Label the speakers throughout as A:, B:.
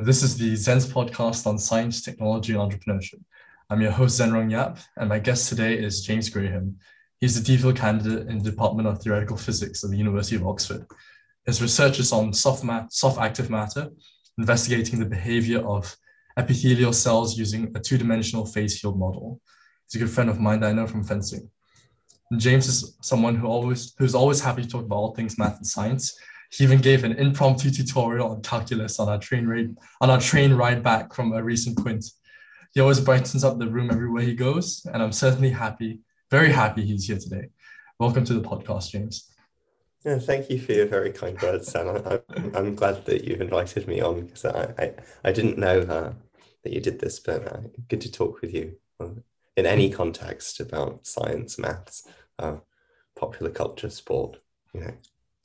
A: This is the Zen's podcast on science, technology, and entrepreneurship. I'm your host, Zenrong Yap, and my guest today is James Graham. He's a DPhil candidate in the Department of Theoretical Physics at the University of Oxford. His research is on soft, mat- soft active matter, investigating the behavior of epithelial cells using a two-dimensional phase field model. He's a good friend of mine that I know from fencing. And James is someone who always who's always happy to talk about all things math and science, he even gave an impromptu tutorial on calculus on our train ride on our train ride back from a recent quint. He always brightens up the room everywhere he goes, and I'm certainly happy, very happy he's here today. Welcome to the podcast, James.
B: Yeah, thank you for your very kind words, Sam. I, am glad that you've invited me on because I, I, I, didn't know uh, that you did this, but uh, good to talk with you uh, in any context about science, maths, uh, popular culture, sport. You know.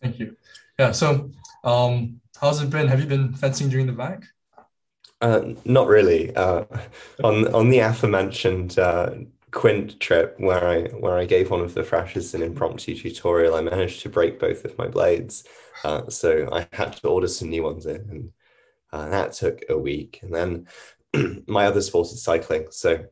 A: Thank you. Yeah. So, um, how's it been? Have you been fencing during the VAC?
B: Uh, not really. Uh, on on the aforementioned uh, Quint trip, where I where I gave one of the freshers an impromptu tutorial, I managed to break both of my blades, uh, so I had to order some new ones in, and uh, that took a week. And then my other sport is cycling, so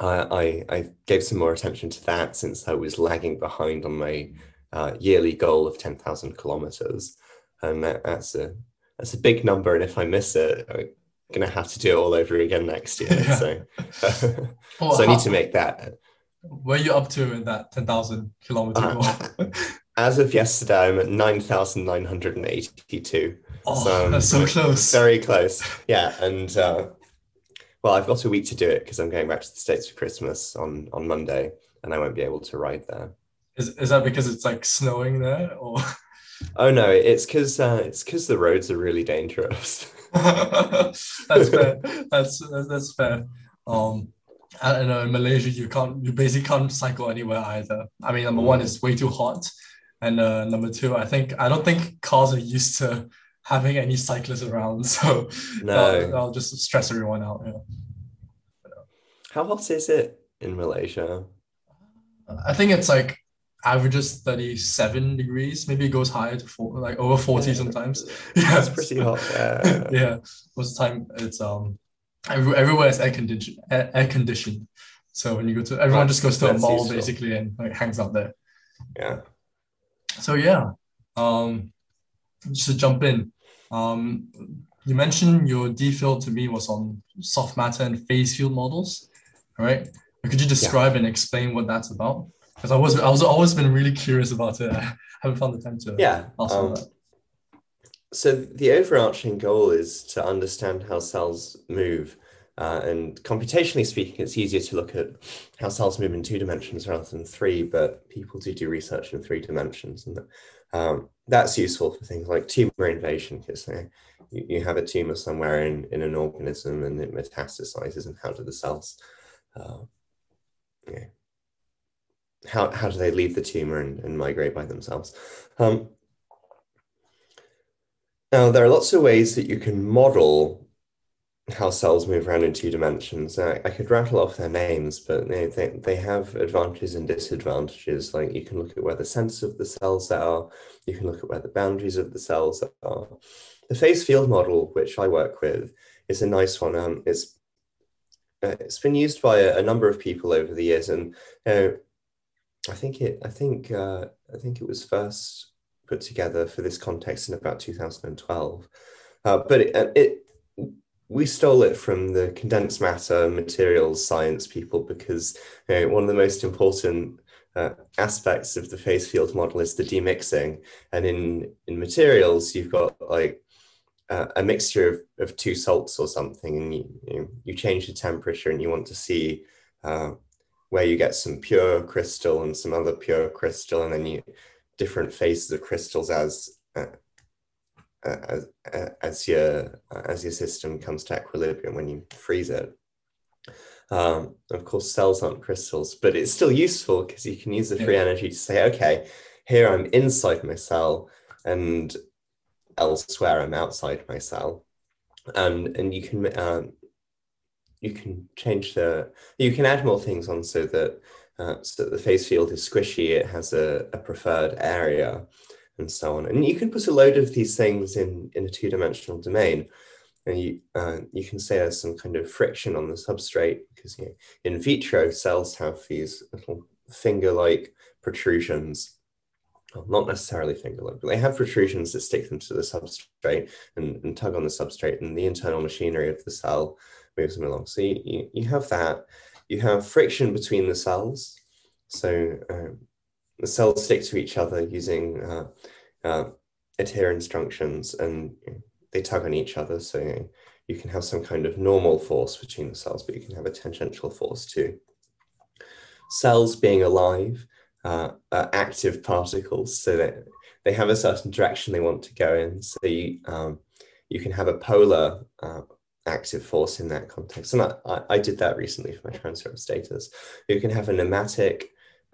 B: I, I gave some more attention to that since I was lagging behind on my uh, yearly goal of 10,000 kilometers. And that, that's a that's a big number. And if I miss it, I'm going to have to do it all over again next year. Yeah. So, so I need to make that.
A: Where are you up to in that 10,000 kilometer uh,
B: as of yesterday, I'm at 9,982.
A: Oh, so that's so close.
B: Very close. Yeah. And uh, well, I've got a week to do it because I'm going back to the States for Christmas on, on Monday and I won't be able to ride there.
A: Is is that because it's like snowing there, or?
B: Oh no, it's because uh, it's because the roads are really dangerous.
A: that's fair. That's, that's that's fair. Um, I don't know. In Malaysia, you can't you basically can't cycle anywhere either. I mean, number one, it's way too hot, and uh, number two, I think I don't think cars are used to having any cyclists around, so no, I'll, I'll just stress everyone out. Yeah.
B: How hot is it in Malaysia?
A: I think it's like averages 37 degrees maybe it goes higher to four, like over 40 yeah. sometimes
B: yeah it's pretty hot
A: yeah, yeah. most of the time it's um everywhere is air conditioned air, air conditioned so when you go to everyone just goes to a mall useful. basically and like hangs out there
B: yeah
A: so yeah um just to jump in um you mentioned your DPhil to me was on soft matter and phase field models right could you describe yeah. and explain what that's about because I was I was always been really curious about it. I haven't found the time to
B: yeah. Um, so the overarching goal is to understand how cells move. Uh, and computationally speaking, it's easier to look at how cells move in two dimensions rather than three, but people do do research in three dimensions. And um, that's useful for things like tumor invasion, because uh, you, you, have a tumor somewhere in, in an organism and it metastasizes, and how do the cells uh, yeah, how, how do they leave the tumor and, and migrate by themselves? Um, now, there are lots of ways that you can model how cells move around in two dimensions. I, I could rattle off their names, but they, they, they have advantages and disadvantages. Like you can look at where the centers of the cells are, you can look at where the boundaries of the cells are. The phase field model, which I work with, is a nice one. Um, it's, uh, it's been used by a, a, number of people over the years, and you know, I think it. I think. Uh, I think it was first put together for this context in about 2012. Uh, but it, it, we stole it from the condensed matter materials science people because you know, one of the most important uh, aspects of the phase field model is the demixing. And in in materials, you've got like uh, a mixture of, of two salts or something, and you, you, you change the temperature, and you want to see uh, where you get some pure crystal and some other pure crystal, and then you different phases of crystals as uh, uh as uh, as your as your system comes to equilibrium when you freeze it. Um, of course, cells aren't crystals, but it's still useful because you can use the free energy to say, okay, here I'm inside my cell, and elsewhere I'm outside my cell, and and you can um, you can change the you can add more things on so that uh, so that the phase field is squishy it has a, a, preferred area and so on. And you can put a load of these things in in a two-dimensional domain. And you uh, you can say there's some kind of friction on the substrate because you know, in vitro cells have these little finger-like protrusions. Well, not necessarily finger-like, but they have protrusions that stick them to the substrate and, and tug on the substrate, and the internal machinery of the cell moves them along. So you, you, you have that. You have friction between the cells. So um, the cells stick to each other using uh, uh, adherence junctions and they tug on each other. So you, can have some kind of normal force between the cells, but you can have a tangential force too. Cells being alive uh, are active particles, so that they have a certain direction they want to go in. So you, um, you can have a polar uh, active force in that context. And I, I, did that recently for my transfer of status. You can have a nematic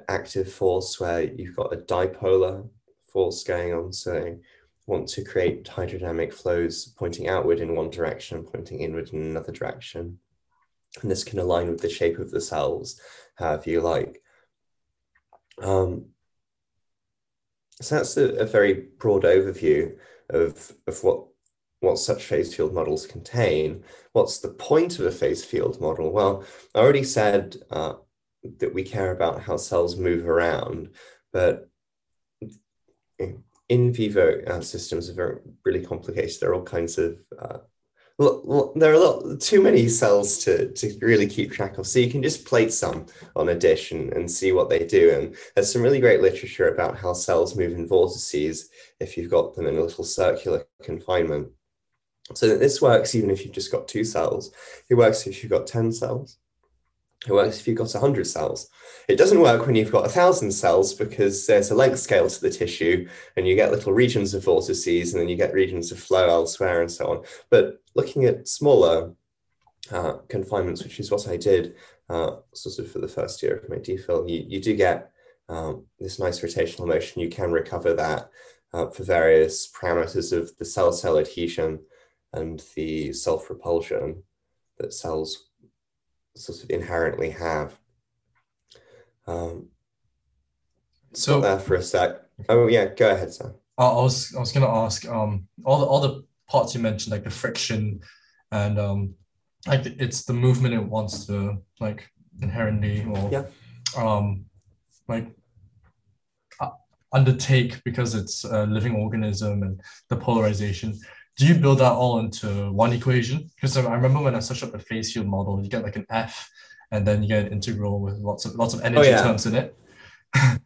B: active force where you've got a dipolar force going on. So want to create hydrodynamic flows pointing outward in one direction, and pointing inward in another direction. And this can align with the shape of the cells, however you like. Um, so that's a, a, very broad overview of, of what, what such phase field models contain. What's the point of a phase field model? Well, I already said uh, that we care about how cells move around, but in vivo uh, systems are very really complicated. There are all kinds of uh, there are a lot too many cells to, to really keep track of. So you can just plate some on a dish and, and see what they do. And there's some really great literature about how cells move in vortices if you've got them in a little circular confinement. So this works even if you've just got two cells. It works if you've got 10 cells. It works if you've got 100 cells. It doesn't work when you've got 1,000 cells because there's a length scale to the tissue and you get little regions of vortices and then you get regions of flow elsewhere and so on. But looking at smaller uh, confinements, which is what I did uh, sort of for the first year of my DPhil, you, you do get um, this nice rotational motion. You can recover that uh, for various parameters of the cell-cell adhesion and the self-repulsion that cells sort of inherently have. Um, so there for a sec. Oh yeah, go ahead, Sam.
A: I was I was gonna ask um all the all the parts you mentioned like the friction and um like it's the movement it wants to like inherently or
B: yeah.
A: um like uh, undertake because it's a living organism and the polarization do you build that all into one equation? Because I remember when I searched up the phase field model, you get like an F, and then you get an integral with lots of lots of energy oh, yeah. terms in it.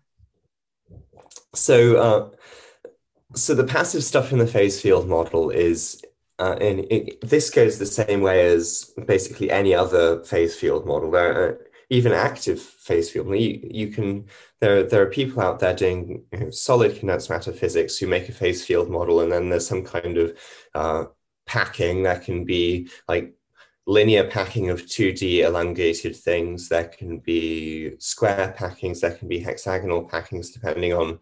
B: so, uh, so the passive stuff in the phase field model is, uh, and it, this goes the same way as basically any other phase field model. There, uh, even active phase field. You, you can there there are people out there doing you know, solid condensed matter physics who make a phase field model, and then there's some kind of uh, packing that can be like linear packing of 2D elongated things. There can be square packings. There can be hexagonal packings, depending on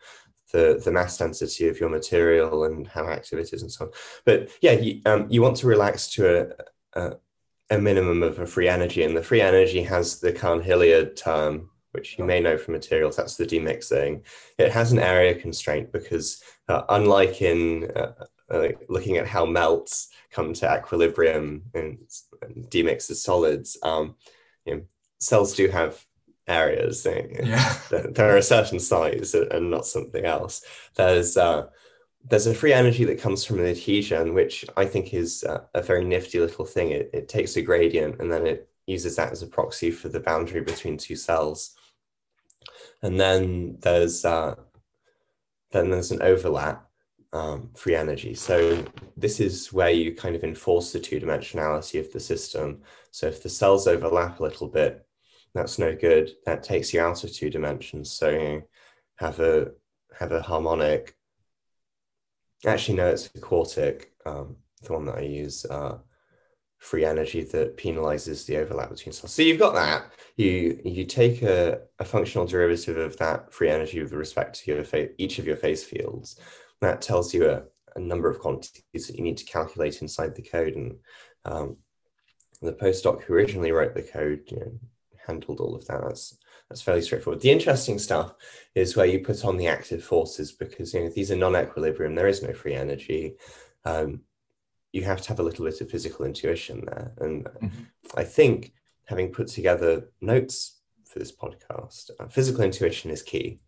B: the, the mass density of your material and how active it is and so on. But yeah, you, um, you want to relax to a, a a minimum of a free energy, and the free energy has the Cahn-Hilliard term, which you may know from materials. That's the demixing. It has an area constraint because, uh, unlike in uh, uh, looking at how melts come to equilibrium and, and demixes solids, um, you know, cells do have areas.
A: Yeah.
B: They're a certain size and not something else. There's uh, there's a free energy that comes from an adhesion, which I think is a, very nifty little thing. It, it takes a gradient and then it uses that as a proxy for the boundary between two cells. And then there's uh, then there's an overlap um, free energy. So this is where you kind of enforce the two dimensionality of the system. So if the cells overlap a little bit, that's no good. That takes you out of two dimensions. So you have a have a harmonic Actually, no, it's a quartic, um, the one that I use, uh, free energy that penalizes the overlap between cells. So you've got that. You you take a, a functional derivative of that free energy with respect to your each of your phase fields. That tells you a, a, number of quantities that you need to calculate inside the code. And um, the postdoc who originally wrote the code you know, handled all of that. That's that's fairly straightforward. The interesting stuff is where you put on the active forces because you know these are non-equilibrium. There is no free energy. Um, you have to have a little bit of physical intuition there. And
A: Mhm.
B: I think having put together notes for this podcast, uh, physical intuition is key,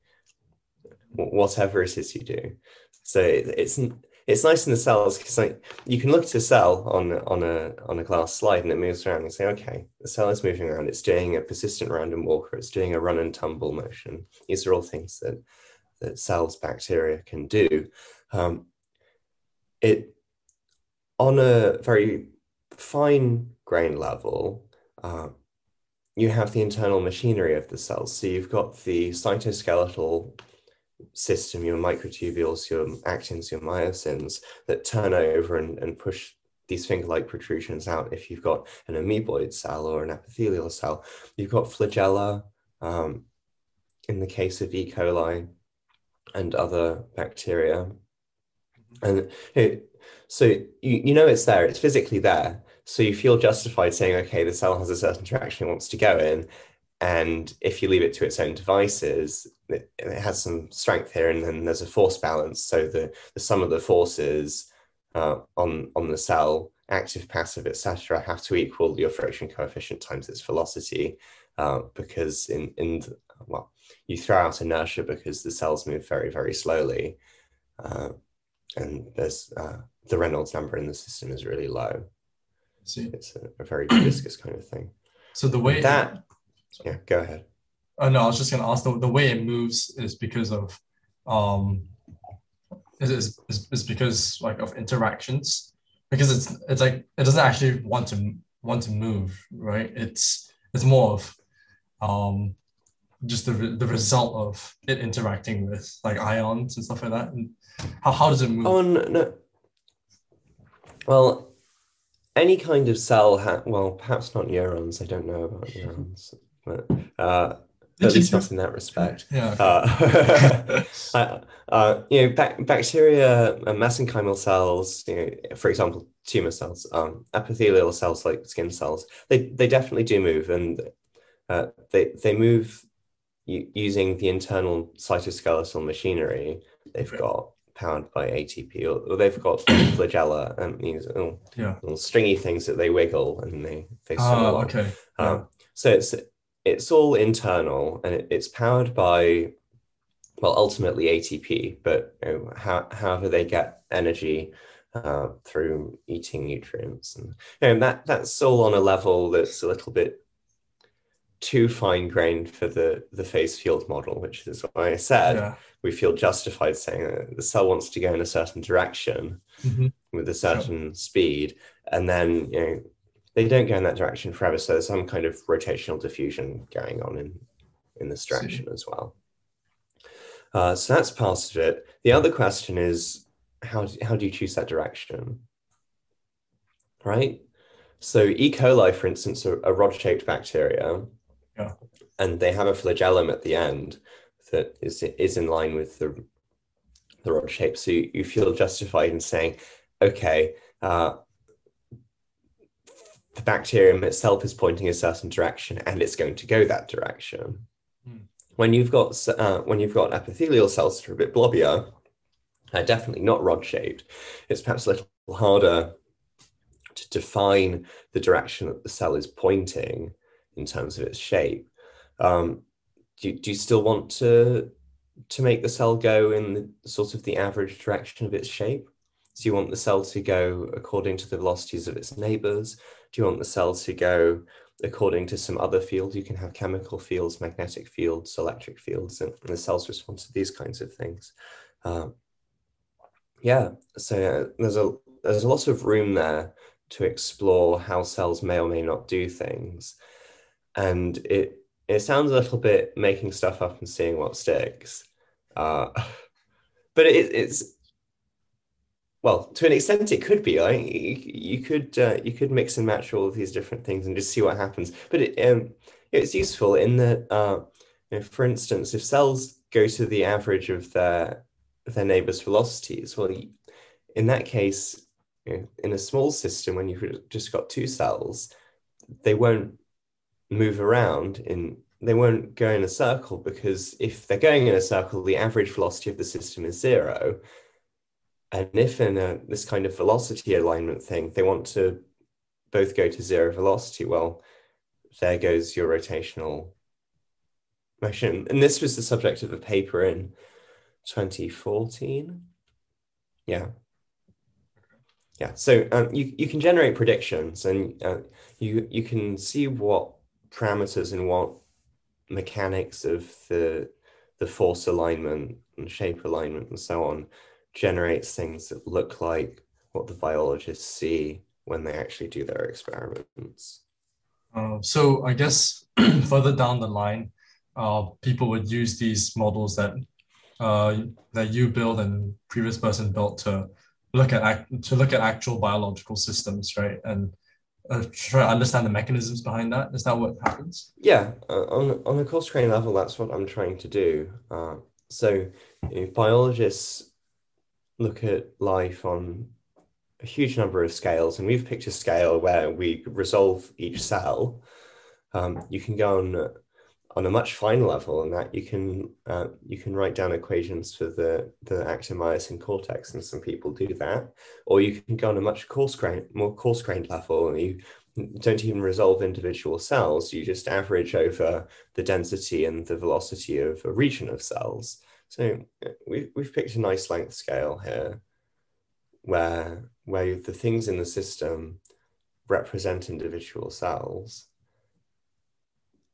B: wh- whatever it is you do. So it, it's it's nice in the cells because like you can look at a cell on on a on a glass slide and it moves around and say, okay, the cell is moving around. It's doing a persistent random walk or it's doing a run and tumble motion. These are all things that that cells, bacteria can do. Um, it on a very fine grain level, uh, you have the internal machinery of the cells. So you've got the cytoskeletal system, your microtubules, your actins, your myosins that turn over and, and push these finger-like protrusions out. If you've got an amoeboid cell or an epithelial cell, you've got flagella. Um, in the case of E. coli and other bacteria, and it, so you, you know it's there, it's physically there. So you feel justified saying, okay, the cell has a certain direction it wants to go in. And if you leave it to its own devices, it, it has some strength here, and then there's a force balance. So the, the sum of the forces uh, on, on the cell, active, passive, etc., have to equal your friction coefficient times its velocity. Uh, because in, in the, well, you throw out inertia because the cells move very, very slowly. Uh, and there's uh, the Reynolds number in the system is really low.
A: See,
B: It's a, a very viscous kind of thing.
A: so the way
B: That- Yeah, go ahead.
A: Oh no, I was just gonna ask the, the way it moves is because of um is, is, is, is because like of interactions because it's it's like it doesn't actually want to want to move right it's it's more of um just the, the result of it interacting with like ions and stuff like that and how, how does it move
B: Oh no, no. Well, any kind of cell, ha- well, perhaps not neurons. I don't know about neurons, but uh, at least not in that respect.
A: yeah.
B: Uh, uh, uh, you know, bac- bacteria, uh, mesenchymal cells, you know, for example, tumor cells, um, epithelial cells like skin cells, they they definitely do move, and uh, they they move u- using the internal cytoskeletal machinery they've got powered by ATP, or, or they've got flagella and these little,
A: yeah.
B: little stringy things that they wiggle and they they swim
A: oh
B: along.
A: okay.
B: Um, so it's it's all internal and it, it's powered by well ultimately ATP, but you know, how, however they get energy uh, through eating nutrients. And you know, that that's all on a level that's a little bit too fine grained for the the phase field model, which is why I said
A: yeah.
B: we feel justified saying that the cell wants to go in a certain direction
A: Mhm.
B: with a certain speed, and then you know they don't go in that direction forever. So there's some kind of rotational diffusion going on in in this direction as well. Uh, so that's part of it. The other question is how do, how do you choose that direction? Right. So E. coli, for instance, are a rod-shaped bacteria,
A: Yeah.
B: and they have a flagellum at the end that is is in line with the the rod shape. So you, you feel justified in saying, okay, uh, the bacterium itself is pointing a certain direction, and it's going to go that direction.
A: Hmm.
B: When you've got uh, when you've got epithelial cells that are a bit blobbier, uh, definitely not rod shaped. It's perhaps a little harder to define the direction that the cell is pointing in terms of its shape. Um, do, you- do you still want to to make the cell go in the, sort of the average direction of its shape? Do you want the cell to go according to the velocities of its neighbors? Do you want the cell to go according to some other field? You can have chemical fields, magnetic fields, electric fields, and the cells respond to these kinds of things. Um, yeah, so uh, there's a there's a lot of room there to explore how cells may or may not do things, and it it sounds a little bit making stuff up and seeing what sticks, uh, but it, it's well to an extent it could be. Like you, could uh, you could mix and match all of these different things and just see what happens. But it, um, it's useful in that, uh, you know, for instance, if cells go to the average of their their neighbors' velocities, well, in that case, you know, in a small system, when you've just got two cells, they won't move around in they won't go in a circle because if they're going in a circle the average velocity of the system is zero and if in a, this kind of velocity alignment thing, they want to both go to zero velocity, well, there goes your rotational motion. And this was the subject of a paper in 2014. Yeah. Yeah, so um, you, you can generate predictions and uh, you, you can see what parameters and what mechanics of the, the force alignment and shape alignment and so on generates things that look like what the biologists see when they actually do their experiments.
A: Uh, so I guess further down the line, uh, people would use these models that uh, that you build and previous person built to look at to look at actual biological systems, right? And uh, try to understand the mechanisms behind that. Is that what happens?
B: Yeah, uh, on on a coarse grain level, that's what I'm trying to do. Uh, so, you know, biologists look at life on a huge number of scales, and we've picked a scale where we resolve each cell. Um, you can go on on a much finer level, and that you can uh, you can write down equations for the the actin-myosin cortex, and some people do that. Or you can go on a much coarse grain, more coarse grained level, and you don't even resolve individual cells. You just average over the density and the velocity of a region of cells. So uh, we, we've picked a nice length scale here where, where the things in the system represent individual cells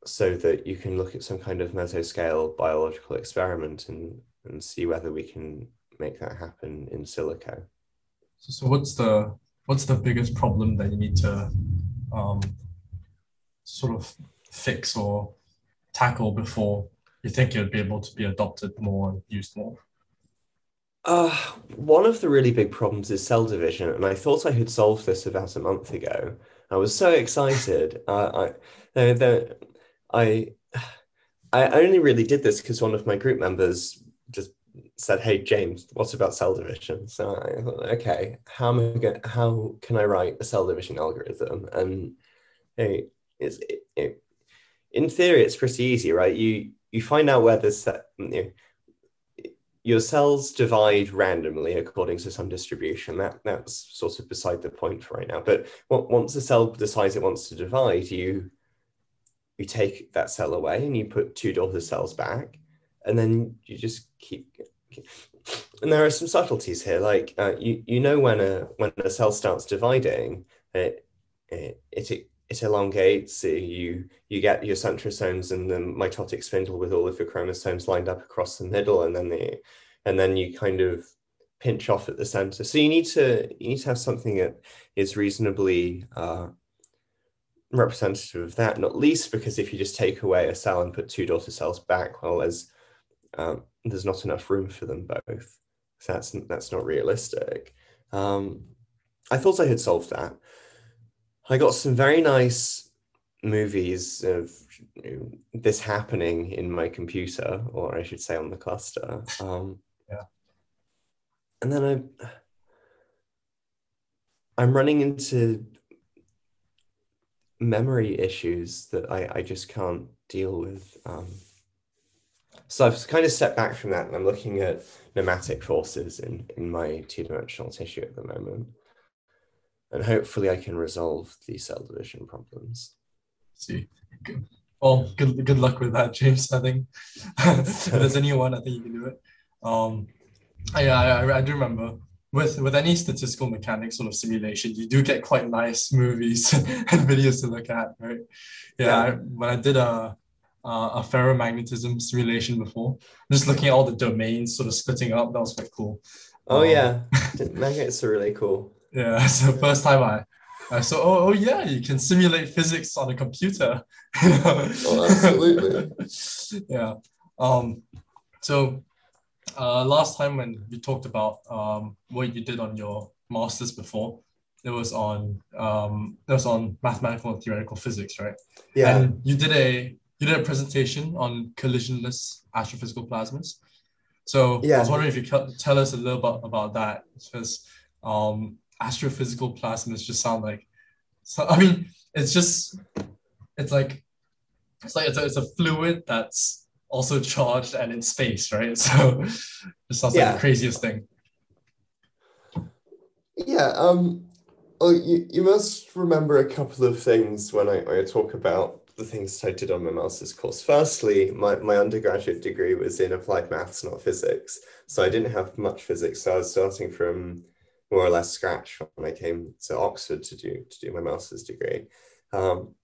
B: so that you can look at some kind of mesoscale biological experiment and, and see whether we can make that happen in silico.
A: So, so what's the what's the biggest problem that you need to um, sort of fix or tackle before you think it would be able to be adopted more and used more?
B: Uh, one of the really big problems is cell division, and I thought I had solved this about a month ago. I was so excited. Uh, I, the, I, I only really did this because one of my group members just said, "Hey, James, what about cell division?" So I thought, okay, how am I going? How can I write a cell division algorithm? And hey, it's it, it, in theory, it's pretty easy, right? You you find out where the you know, your cells divide randomly according to some distribution. That that's sort of beside the point for right now. But once a cell decides it wants to divide, you you take that cell away and you put two daughter cells back, and then you just keep. And there are some subtleties here, like uh, you you know when a when a cell starts dividing, it it, it it elongates. You you get your centrosomes and the mitotic spindle with all of your chromosomes lined up across the middle, and then the and then you kind of pinch off at the center. So you need to you need to have something that is reasonably uh, representative of that. Not least because if you just take away a cell and put two daughter cells back, well, there's um, there's not enough room for them both. So that's that's not realistic. Um, I thought I had solved that. I got some very nice movies of you know, this happening in my computer, or I should say on the cluster. Um,
A: yeah.
B: And then I, I'm running into memory issues that I, I just can't deal with. Um, so I've kind of stepped back from that and I'm looking at nematic forces in, in my two-dimensional tissue at the moment and hopefully I can resolve the cell division problems.
A: See, good. Well, good good luck with that, James. I think if there's anyone, I think you can do it. Um, I, I I do remember with with any statistical mechanics sort of simulation, you do get quite nice movies and videos to look at, right? Yeah, yeah. I, when I did a uh, a ferromagnetism simulation before, just looking at all the domains sort of splitting up, that was quite cool.
B: Oh um, yeah, magnets are really cool.
A: Yeah, so first time I, I saw, oh, oh yeah, you can simulate physics on a computer.
B: oh, absolutely.
A: yeah. Um, so uh, last time when we talked about um, what you did on your masters before, it was on um, it was on mathematical and theoretical physics, right?
B: Yeah.
A: And you did a you did a presentation on collisionless astrophysical plasmas. So yeah. I was wondering if you could tell us a little bit about that, because um, astrophysical plasmas just sound like so i mean it's just it's like it's like it's a, it's a fluid that's also charged and in space right so it sounds yeah. like the craziest thing
B: Yeah, um, well, you, you must remember a couple of things when I, when I talk about the things I did on my master's course. Firstly, my, my undergraduate degree was in applied maths, not physics. So I didn't have much physics. So I was starting from more or less scratch when I came to Oxford to do to do my master's degree. Um,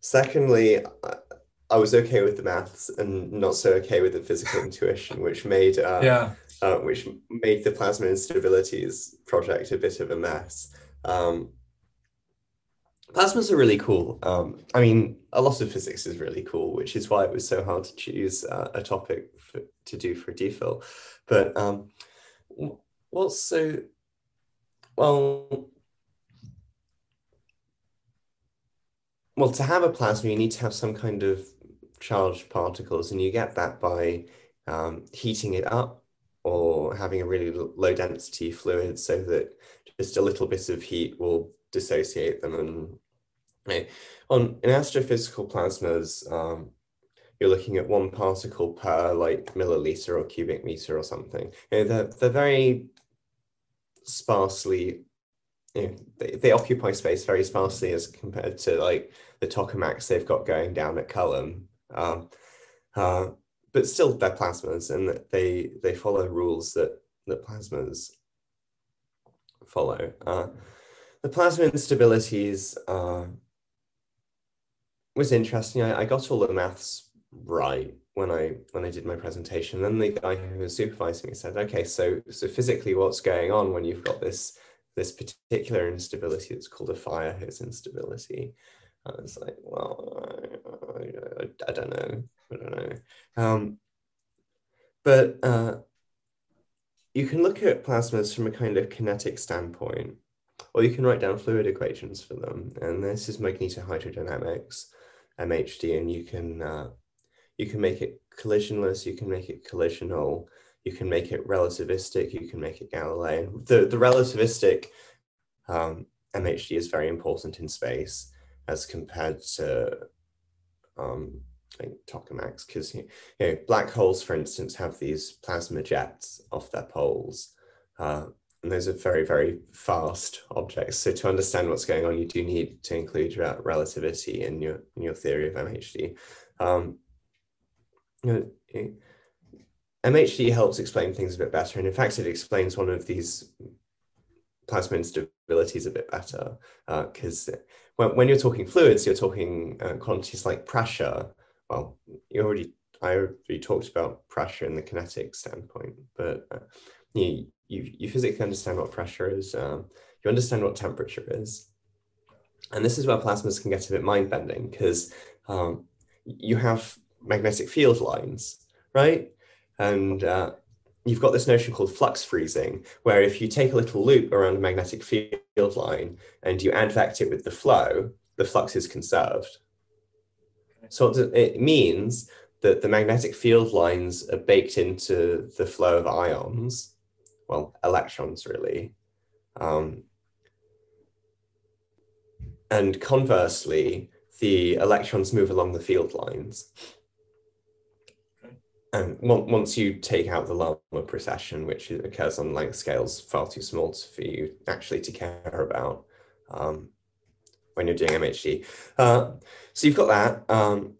B: secondly, I, was okay with the maths and not so okay with the physical intuition, which made uh,
A: yeah.
B: Uh, which made the plasma instabilities project a bit of a mess. Um, plasmas are really cool. Um, I mean, a lot of physics is really cool, which is why it was so hard to choose uh, a topic for, to do for DPhil. But um, what's so well? Well, to have a plasma, you need to have some kind of charged particles, and you get that by um, heating it up or having a really low density fluid so that just a little bit of heat will dissociate them. And okay. on in astrophysical plasmas, um, you're looking at one particle per like milliliter or cubic meter or something. You know, they're, they're very sparsely, you know, they, they occupy space very sparsely as compared to like the tokamaks they've got going down at Culham. Um, uh, but still they're plasmas and they they follow rules that that plasmas follow. Uh, the plasma instabilities uh, was interesting. I, I, got all the maths right when I when I did my presentation. Then the guy who was supervising me said, "Okay, so so physically, what's going on when you've got this this particular instability that's called a fire hose instability?" I was like, "Well, I, I, I don't know. I don't know." Um, but uh, you can look at plasmas from a kind of kinetic standpoint, or you can write down fluid equations for them. And this is magnetohydrodynamics, MHD, and you can uh, you can make it collisionless, you can make it collisional, you can make it relativistic, you can make it Galilean. The the relativistic um, MHD is very important in space as compared to um, like tokamaks because you know black holes for instance have these plasma jets off their poles uh, and those are very very fast objects so to understand what's going on you do need to include relativity in your in your theory of mhd um, you know, mhd helps explain things a bit better and in fact it explains one of these plasma instabilities a bit better because uh, when, when you're talking fluids you're talking uh, quantities like pressure well, you already I already talked about pressure in the kinetic standpoint, but uh, you, you you physically understand what pressure is. Um, you understand what temperature is, and this is where plasmas can get a bit mind bending because um, you have magnetic field lines, right? And uh, you've got this notion called flux freezing, where if you take a little loop around a magnetic field line and you advect it with the flow, the flux is conserved. So it means that the magnetic field lines are baked into the flow of ions, well, electrons really. Um, and conversely, the electrons move along the field lines. And once you take out the Larmor precession, which occurs on length scales far too small for you actually to care about, um, when you're doing MHD. Uh, so you've got that. Um,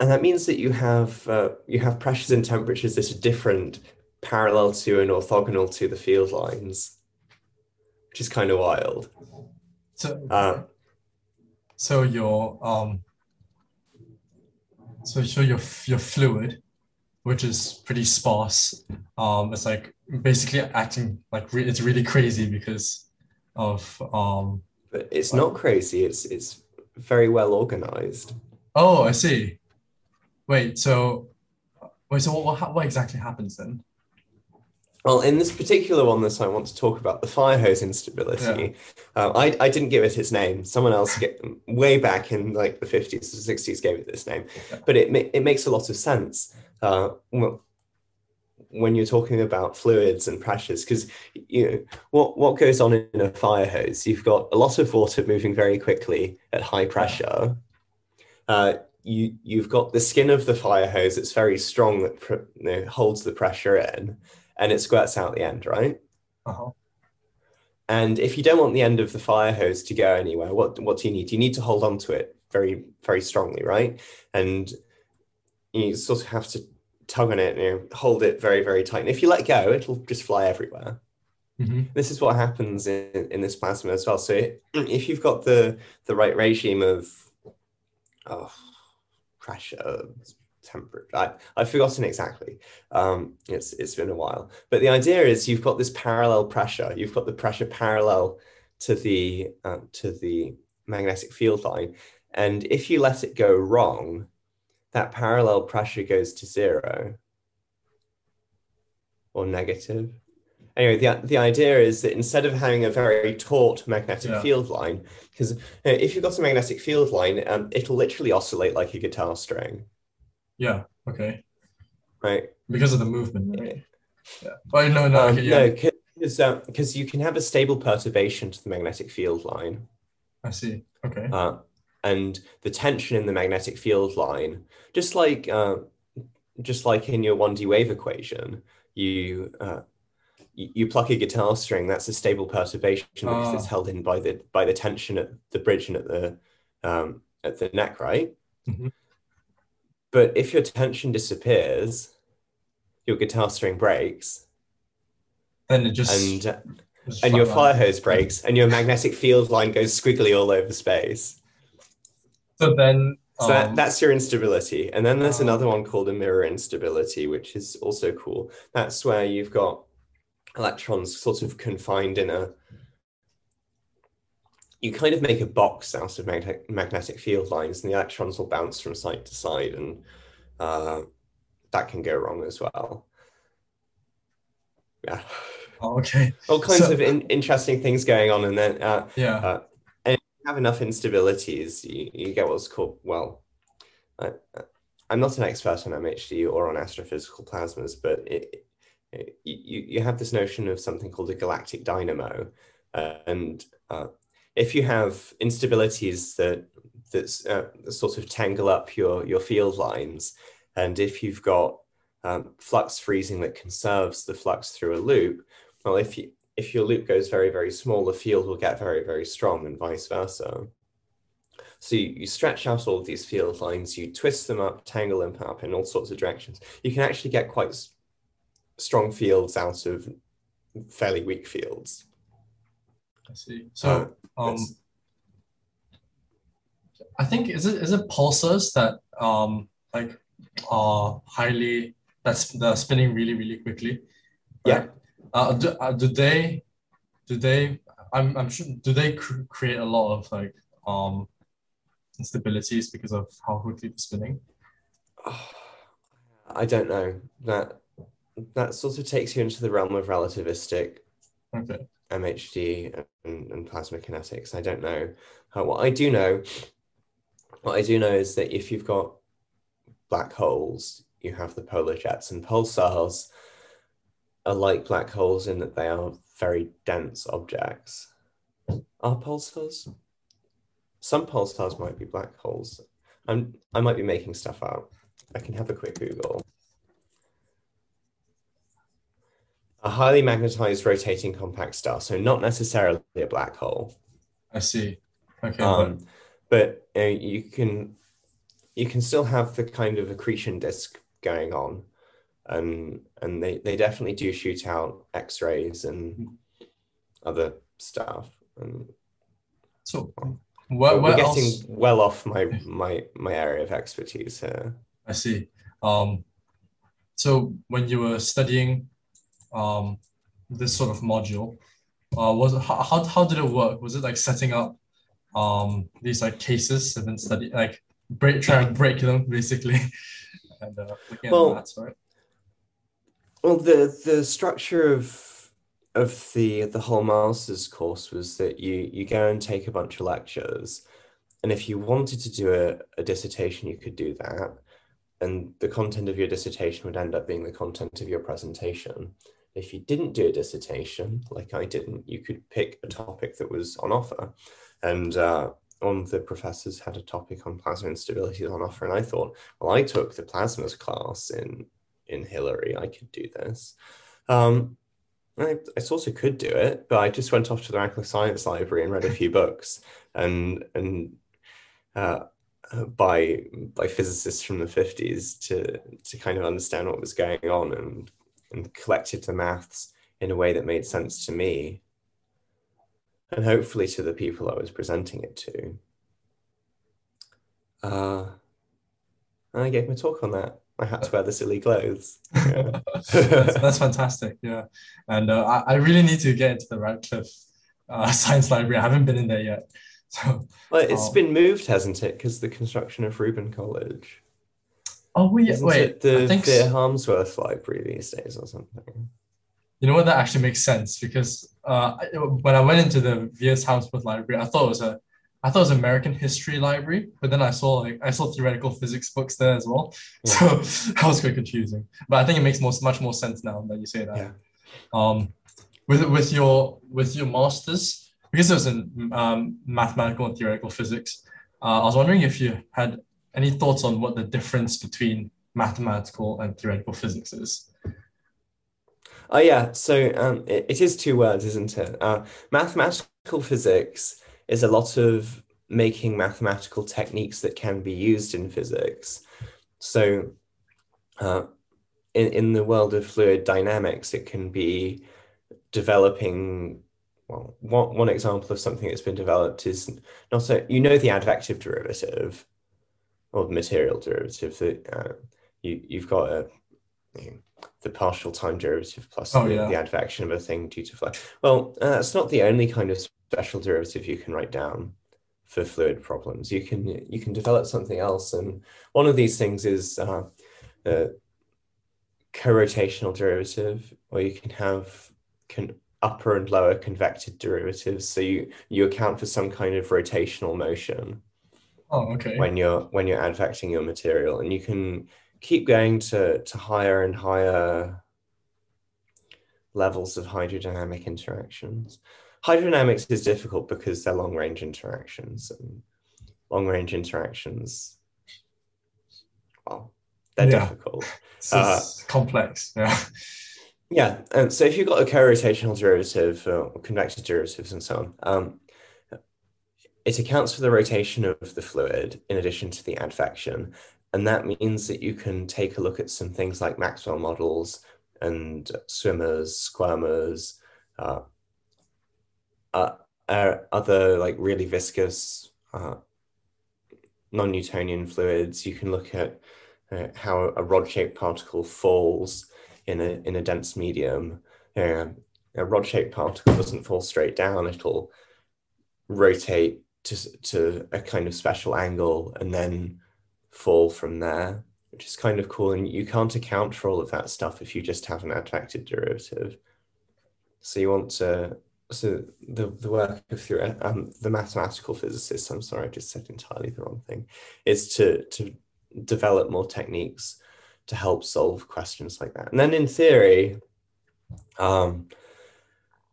B: and that means that you have uh, you have pressures and temperatures that are different parallel to and orthogonal to the field lines, which is kind of wild.
A: So, uh, so your um, so so your your fluid, which is pretty sparse, um, it's like basically acting like re- it's really crazy because of um
B: but it's not crazy. It's it's very well organized.
A: Oh, I see. Wait, so wait, so what, what exactly happens then?
B: Well, in this particular one, this I want to talk about the fire hose instability. Yeah. Uh, I, I didn't give it its name. Someone else get, way back in like the 50s or 60s gave it this name. Yeah. But it, it makes a lot of sense. Uh, when you're talking about fluids and pressures because you know what what goes on in a fire hose you've got a lot of water moving very quickly at high pressure uh, you you've got the skin of the fire hose that's very strong that pr- you know, holds the pressure in and it squirts out the end right
A: uh-huh.
B: and if you don't want the end of the fire hose to go anywhere, what what do you need? You need to hold on to it very very strongly, right? And you sort of have to tug on it, you know, hold it very very tight. And if you let go, it'll just fly everywhere. Mm-hmm. This is what happens in, in this plasma as well. So if you've got the the right regime of oh, pressure, temperature. I, I've forgotten exactly. Um, it's it's been a while, but the idea is you've got this parallel pressure. You've got the pressure parallel to the uh, to the magnetic field line, and if you let it go wrong, that parallel pressure goes to zero or negative. Anyway, the, the idea is that instead of having a very taut magnetic yeah. field line, because you know, if you've got a magnetic field line, um, it'll literally oscillate like a guitar string.
A: Yeah. Okay.
B: Right.
A: Because of the movement, right? Yeah. Oh no, no,
B: um,
A: okay, yeah.
B: no, because uh, you can have a stable perturbation to the magnetic field line.
A: I see. Okay.
B: Uh, and the tension in the magnetic field line, just like uh, just like in your one D wave equation, you, uh, you you pluck a guitar string. That's a stable perturbation because it's ah. held in by the by the tension at the bridge and at the um, at the neck, right? Mm-hmm. But if your tension disappears, your guitar string breaks.
A: Then it just
B: and just and your fire hose breaks, and your magnetic field line goes squiggly all over space.
A: So then,
B: so that, um, that's your instability, and then there's uh, another one called a mirror instability, which is also cool. That's where you've got electrons sort of confined in a you kind of make a box out of magnetic, magnetic field lines and the electrons will bounce from side to side and uh, that can go wrong as well. Yeah.
A: Oh, okay.
B: All kinds so, of in, interesting things going on. And then, uh,
A: yeah. Uh,
B: have enough instabilities, you, you get what's called, well, I, I'm not an expert on MHD or on astrophysical plasmas, but it, it, you, you have this notion of something called a galactic dynamo. Uh, and uh, if you have instabilities that that uh, sort of tangle up your your field lines, and if you've got um, flux freezing that conserves the flux through a loop, well, if you if your loop goes very very small, the field will get very very strong, and vice versa. So you, you stretch out all of these field lines, you twist them up, tangle them up in all sorts of directions. You can actually get quite strong fields out of fairly weak fields.
A: I see. So um, I think is it is it pulsars that um like are highly that's they're spinning really really quickly.
B: Right? Yeah.
A: Uh, do, uh, do they do they I'm I'm sure do they cr- create a lot of like um instabilities because of how quickly they're spinning?
B: I don't know that that sort of takes you into the realm of relativistic
A: okay.
B: MHD and, and plasma kinetics. I don't know. How, what I do know, what I do know is that if you've got black holes, you have the polar jets, and pulsars are like black holes in that they are very dense objects. Are pulsars? Some pulsars might be black holes. I'm, I might be making stuff up. I can have a quick Google. a highly magnetized rotating compact star, so not necessarily a black hole.
A: I see. Okay.
B: Um, but, but uh, you can you can still have the kind of accretion disk going on, and and they, they definitely do shoot out X rays and other stuff. And
A: so,
B: what, we're getting else? well off my my my area of expertise here.
A: I see. Um, so when you were studying um, this sort of module. Uh, was how, how did it work? Was it like setting up um, these like cases and then study like break try to break them basically and uh, looking well, at right?
B: Well, the the structure of of the the whole master's course was that you you go and take a bunch of lectures, and if you wanted to do a, a dissertation, you could do that, and the content of your dissertation would end up being the content of your presentation. If you didn't do a dissertation, like I didn't, you could pick a topic that was on offer. And uh, one of the professors had a topic on plasma instability on offer. And I thought, well, I took the plasmas class in, in Hilary, I could do this. Um, I, I sort of could do it, but I just went off to the Radcliffe Science Library and read a few books and and uh, by by physicists from the 50s to to kind of understand what was going on and and collected the maths in a way that made sense to me and hopefully to the people I was presenting it to. Uh, and I gave my talk on that. I had to wear the silly clothes.
A: Yeah. that's, that's, fantastic. Yeah. And uh, I, I really need to get into the Radcliffe uh, Science Library. I haven't been in there yet. So,
B: well, it's um, been moved, hasn't it? Because the construction of Reuben College.
A: Oh, wait, Isn't wait.
B: the Theatre Harmsworth Library these days or something?
A: You know what? That actually makes sense because uh, when I went into the Vere Harmsworth Library, I thought it was a I thought it was American history library, but then I saw like I saw theoretical physics books there as well. Yeah. So that was quite confusing. But I think it makes most much more sense now that you say that.
B: Yeah.
A: Um, with with your with your masters, because it was in um, mathematical and theoretical physics, uh, I was wondering if you had any thoughts on what the difference between mathematical and theoretical physics is.
B: Oh yeah, so um, it, it is two words, isn't it? Uh, mathematical physics is a lot of making mathematical techniques that can be used in physics. So, uh, in, in the world of fluid dynamics, it can be developing. Well, one, one example of something that's been developed is not so you know the advective derivative or the material derivative that uh, you you've got a you know, the partial time derivative plus oh, the, yeah. the, advection of a thing due to flow. Well, uh, that's not the only kind of special derivative you can write down for fluid problems. You can you can develop something else, and one of these things is uh, co-rotational derivative, or you can have can upper and lower convected derivatives. So you you account for some kind of rotational motion.
A: Oh, okay.
B: When you're when you're advecting your material, and you can keep going to to higher and higher levels of hydrodynamic interactions hydrodynamics is difficult because they're long range interactions and long range interactions well they're yeah. difficult
A: it's uh, complex yeah
B: yeah and so if you've got a co-rotational derivative uh, or convective derivatives and so on um, it accounts for the rotation of the fluid in addition to the advection and that means that you can take a look at some things like maxwell models and swimmers squirmers uh, uh, uh, other like really viscous uh, non-Newtonian fluids. You can look at uh, how a rod-shaped particle falls in a in a dense medium. a rod-shaped particle doesn't fall straight down; it'll rotate to to a kind of special angle and then fall from there, which is kind of cool. And you can't account for all of that stuff if you just have an advected derivative. So you want to so the, the work of um, the mathematical physicists, I'm sorry, I just said entirely the wrong thing, is to, to develop more techniques to help solve questions like that. And then in theory, um,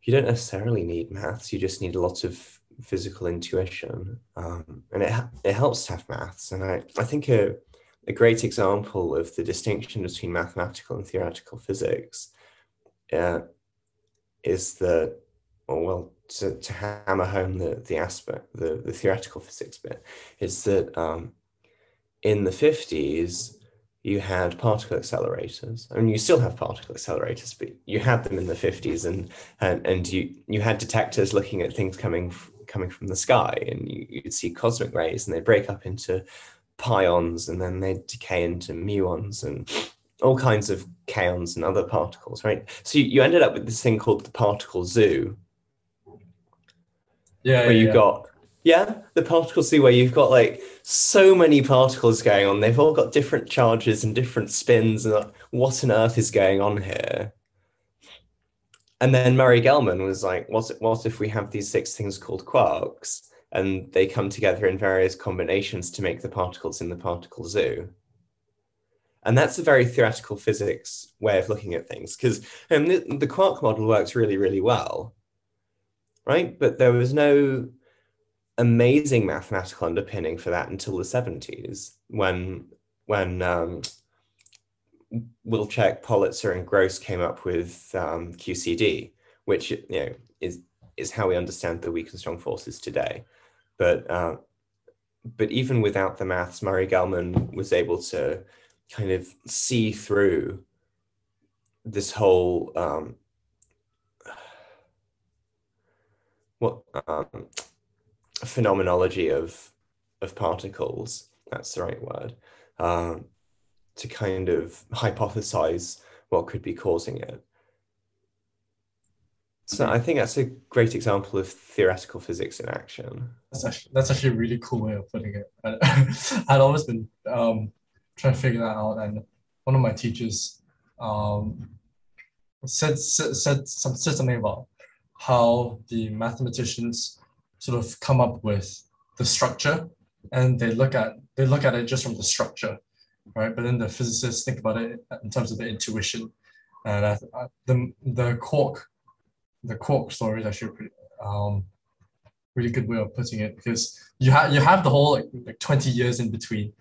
B: you don't necessarily need maths, you just need a lot of physical intuition. Um, and it, it helps to have maths. And I, I think a, a great example of the distinction between mathematical and theoretical physics uh, is that or well, to, to hammer home the, the aspect, the, the theoretical physics bit, is that um, in the 50s, you had particle accelerators. I mean, you still have particle accelerators, but you had them in the 50s, and and, and you you had detectors looking at things coming coming from the sky, and you, you'd see cosmic rays, and they break up into pions, and then they decay into muons, and all kinds of kaons and other particles, right? So you, you ended up with this thing called the particle zoo,
A: yeah,
B: where
A: yeah,
B: you've
A: yeah.
B: got yeah the particle zoo where you've got like so many particles going on. They've all got different charges and different spins. And like, what on earth is going on here? And then Murray Gell-Mann was like, what, what if we have these six things called quarks and they come together in various combinations to make the particles in the particle zoo? And that's a very theoretical physics way of looking at things because um, the, the quark model works really, really well right? But there was no amazing mathematical underpinning for that until the 70s when when um, Wilczek, Politzer, and Gross came up with um, QCD, which you know is is how we understand the weak and strong forces today. But uh, but even without the maths, Murray Gell-Mann was able to kind of see through this whole um, what um, phenomenology of of particles. That's the right word. Um, to kind of hypothesize what could be causing it. So I think that's a great example of theoretical physics in action.
A: That's actually that's actually a really cool way of putting it. I'd always been um, trying to figure that out, and one of my teachers um, said said said, said something about how the mathematicians sort of come up with the structure, and they look at they look at it just from the structure, right? But then the physicists think about it in terms of the intuition, and I, I, the the quark the quark story is actually pretty um, really good way of putting it because you have you have the whole like, like 20 years in between.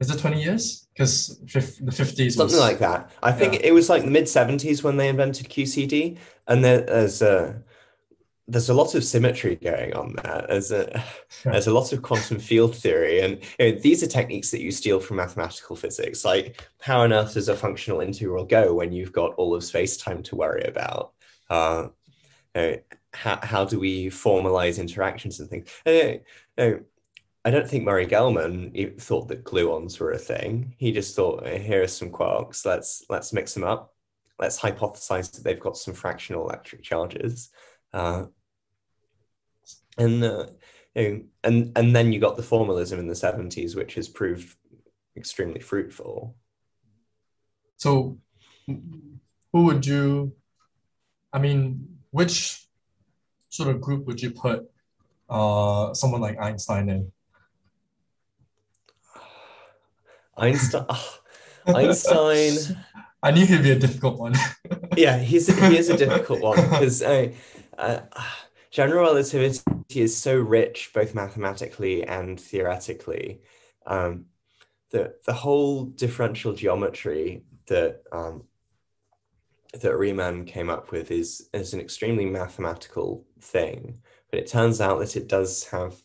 A: Is it 20 years? Because the 50s
B: something was, like that. I think yeah. it was like the mid 70s when they invented qcd and there's a there's a lot of symmetry going on there there's a yeah. there's a lot of quantum field theory and you know, these are techniques that you steal from mathematical physics like how on earth does a functional integral go when you've got all of space time to worry about uh, know, how, how do we formalize interactions and things? you know, I don't think Murray Gell-Mann thought that gluons were a thing. He just thought, here are some quarks. Let's let's mix them up. Let's hypothesize that they've got some fractional electric charges, uh, and uh, and and then you got the formalism in the seventies, which has proved extremely fruitful.
A: So, who would you? I mean, which sort of group would you put uh, someone like Einstein in?
B: Einstein. Einstein.
A: I knew he'd be a difficult one.
B: yeah, he's he is a difficult one because uh, uh, general relativity is so rich, both mathematically and theoretically. Um, the the whole differential geometry that um, that Riemann came up with is, is an extremely mathematical thing, but it turns out that it does have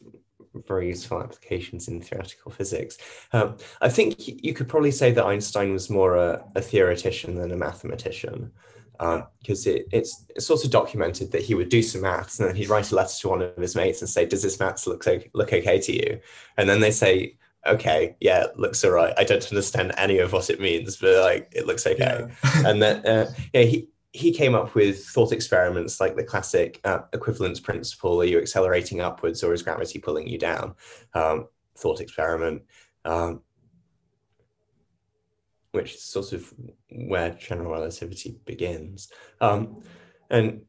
B: very useful applications in theoretical physics. Um, I think you could probably say that Einstein was more a, a theoretician than a mathematician, because uh, it, it's, it's sort of documented that he would do some maths and then he'd write a letter to one of his mates and say, "Does this maths look okay, look okay to you?" And then they say, okay, yeah, it looks all right. I don't understand any of what it means, but like it looks okay. Yeah. and then uh, yeah, he he came up with thought experiments like the classic uh, equivalence principle: are you accelerating upwards or is gravity pulling you down? Um, thought experiment, um, which is sort of where general relativity begins. Um, and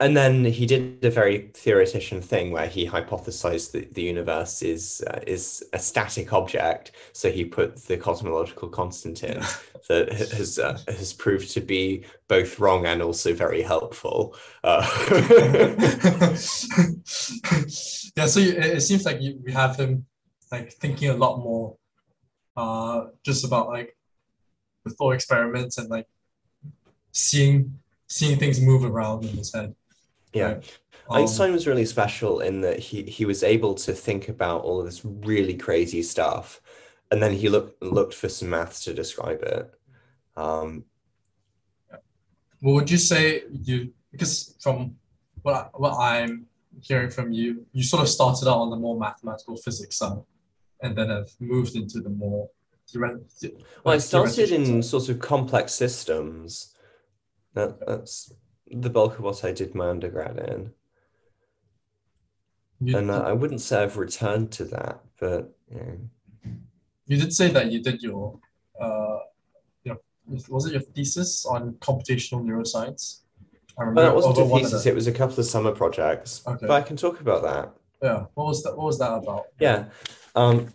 B: and then he did a very theoretician thing where he hypothesized that the universe is uh, is a static object. So he put the cosmological constant in that has uh, has proved to be both wrong and also very helpful. Uh.
A: yeah, so it, seems like you, we have him like thinking a lot more, uh, just about like the thought experiments and like seeing seeing things move around in his head.
B: Yeah. Right. Um, Einstein was really special in that he he was able to think about all of this really crazy stuff, and then he looked looked for some maths to describe it. Um,
A: well, would you say you because from what I, what I'm hearing from you, you sort of started out on the more mathematical physics side, and then have moved into the more theoretical.
B: Well, I started in sort of complex systems. That, that's the bulk of what I did my undergrad in. You and uh, I wouldn't say I've returned to that, but yeah.
A: You did say that you did your, uh, your was it your thesis on computational neuroscience?
B: I remember. Well, that wasn't a thesis; it was a couple of summer projects. Okay. But I can talk about that.
A: Yeah. What was that? What was that about?
B: Yeah. Um,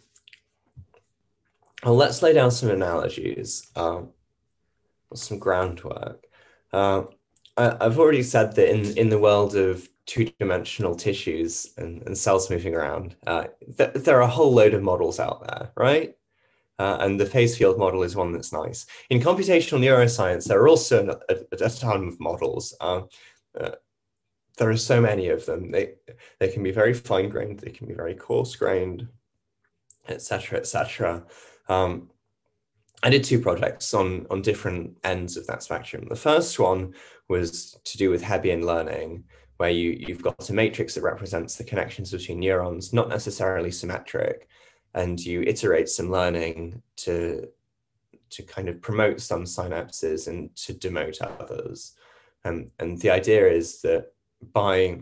B: well, let's lay down some analogies, um, some groundwork. Uh, I've already said that in, in the world of two-dimensional tissues and, and cells moving around, uh, th- there are a whole load of models out there, right? Uh, and the phase field model is one that's nice. In computational neuroscience, there are also a, a ton of models. Uh, uh, there are so many of them. They, they can be very fine grained, they can be very coarse grained, etc., etc. Um, I did two projects on, on different ends of that spectrum. The first one was to do with Hebbian learning, where you, you've got a matrix that represents the connections between neurons, not necessarily symmetric, and you iterate some learning to to kind of promote some synapses and to demote others. Um, and the idea is that by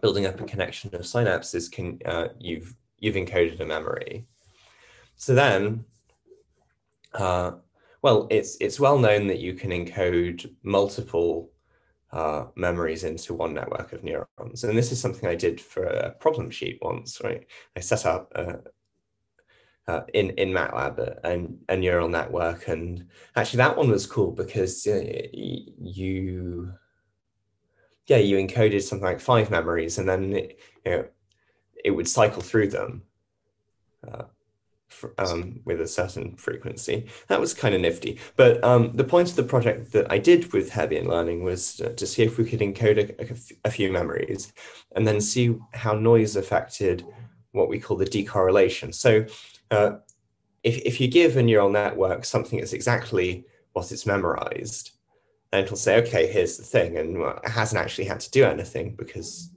B: building up a connection of synapses, can uh, you've you've encoded a memory. So then, uh, well, it's it's well known that you can encode multiple uh, memories into one network of neurons, and this is something I did for a problem sheet once. Right, I set up a, uh, in in MATLAB a, a, neural network, and actually that one was cool because uh, you, yeah, you encoded something like five memories, and then it, you know, it would cycle through them uh, for, um, with a certain frequency. That was kind of nifty. But um, the point of the project that I did with Hebbian learning was to see if we could encode a, a few memories, and then see how noise affected what we call the decorrelation. So uh, if, if you give a neural network something that's exactly what it's memorized, then it'll say, okay, here's the thing. And well, it hasn't actually had to do anything because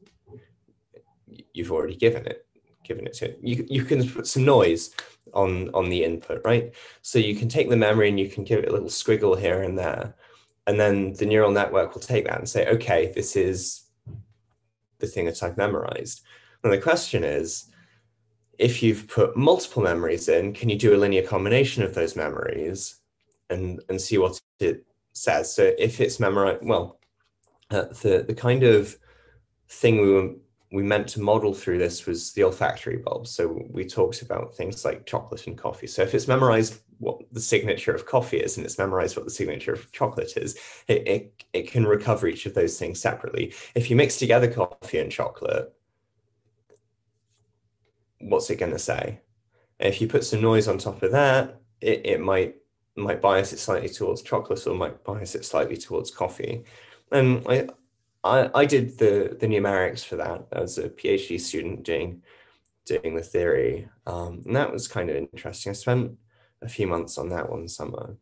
B: you've already given it, given it to it. You, you can put some noise on, on the input, right? So you can take the memory and you can give it a little squiggle here and there. And then the neural network will take that and say, okay, this is the thing that I've memorized. And the question is, if you've put multiple memories in, can you do a linear combination of those memories and, and see what it says? So if it's memorized, well, uh, the, the kind of thing we were we meant to model through this was the olfactory bulb. So we talked about things like chocolate and coffee. So if it's memorized what the signature of coffee is and it's memorized what the signature of chocolate is, it, it, it can recover each of those things separately. If you mix together coffee and chocolate, what's it going to say? if you put some noise on top of that, it, it might might bias it slightly towards chocolate or might bias it slightly towards coffee. And I, I, I did the, the numerics for that as a PhD student doing, doing the theory. Um, and that was kind of interesting. I spent a few months on that one summer.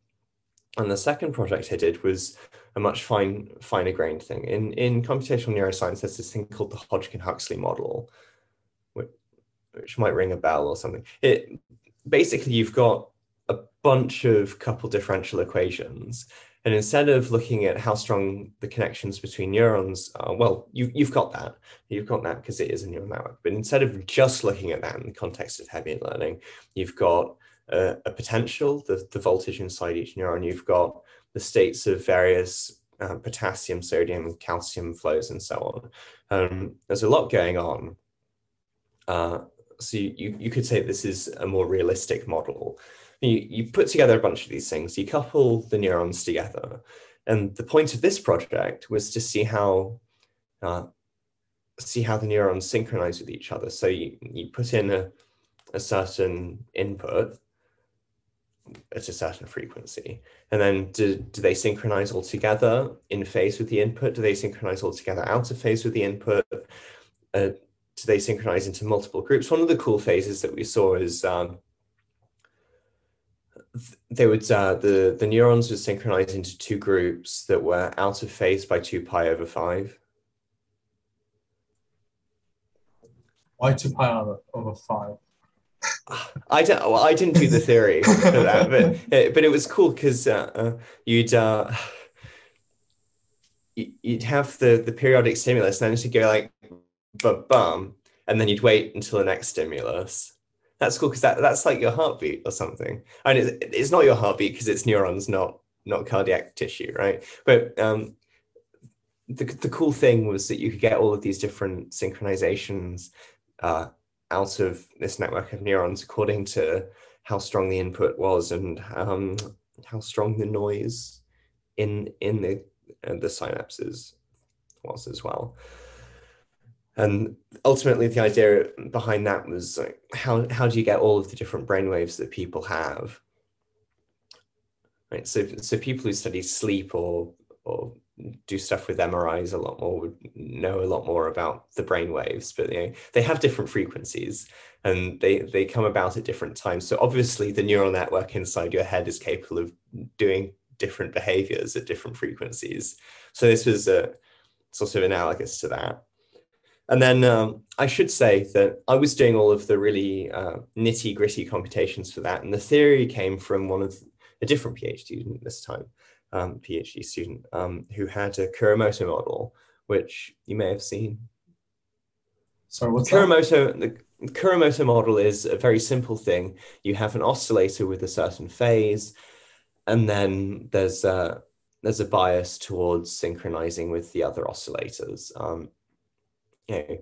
B: And the second project I did was a much fine, finer grained thing. In, in computational neuroscience, there's this thing called the Hodgkin-Huxley model, which might ring a bell or something. It basically you've got bunch of couple differential equations, and instead of looking at how strong the connections between neurons are, well, you, you've got that. You've got that because it is a neural network. But instead of just looking at that in the context of Hebbian learning, you've got a, a potential, the, the voltage inside each neuron. You've got the states of various uh, potassium, sodium, calcium flows, and so on. Um, there's a lot going on. Uh, so you, you could say this is a more realistic model. You, you put together a bunch of these things, you couple the neurons together. And the point of this project was to see how uh, see how the neurons synchronize with each other. So you, you put in a, a certain input at a certain frequency. And then do, do they synchronize all together in phase with the input? Do they synchronize all together out of phase with the input? Uh, do they synchronize into multiple groups? One of the cool phases that we saw is um, they would uh, the the neurons would synchronize into two groups that were out of phase by two pi over five.
A: Why two pi over, over five?
B: I don't. Well, I didn't do the theory for that, but it, but it was cool because uh, uh, you'd uh, you'd have the the periodic stimulus, and then to go like but bum, and then you'd wait until the next stimulus. That's cool because that, that's like your heartbeat or something. Mean, it's, it's not your heartbeat because it's neurons, not not cardiac tissue, right? But um, the the cool thing was that you could get all of these different synchronizations uh, out of this network of neurons according to how strong the input was and um, how strong the noise in in the uh, the synapses was as well. and ultimately the idea behind that was like how how do you get all of the different brainwaves that people have right so so people who study sleep or or do stuff with MRIs a lot more would know a lot more about the brain waves, but you know, they have different frequencies and they they come about at different times. So obviously the neural network inside your head is capable of doing different behaviors at different frequencies. So this was a sort of analogous to that. And then um, I should say that I was doing all of the really uh, nitty gritty computations for that. And the theory came from one of a different PhD student this time um, PhD student um, who had a Kuramoto model, which you may have seen.
A: Sorry, what's
B: Kuramoto? That? The Kuramoto model is a very simple thing. You have an oscillator with a certain phase, and then there's a there's a bias towards synchronizing with the other oscillators. Um, you know,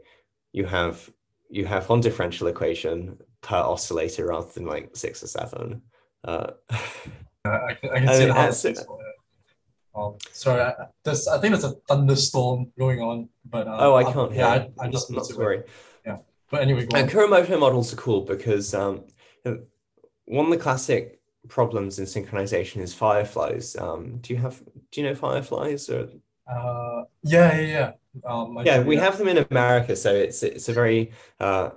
B: you have you have one differential equation per oscillator rather than like six or seven. Uh,
A: I, I, can see how um, sorry, I, there's, I think there's a thunderstorm going on, but
B: uh, oh, I can't hear.
A: Yeah, I, I just
B: not, worry.
A: Yeah, but anyway,
B: and Kuramoto models are cool because um, one of the classic problems in synchronization is fireflies. Um, do you have? Do you know fireflies? Or
A: uh, yeah, yeah, yeah. Um,
B: yeah, we have them in America, so it's it's a very uh,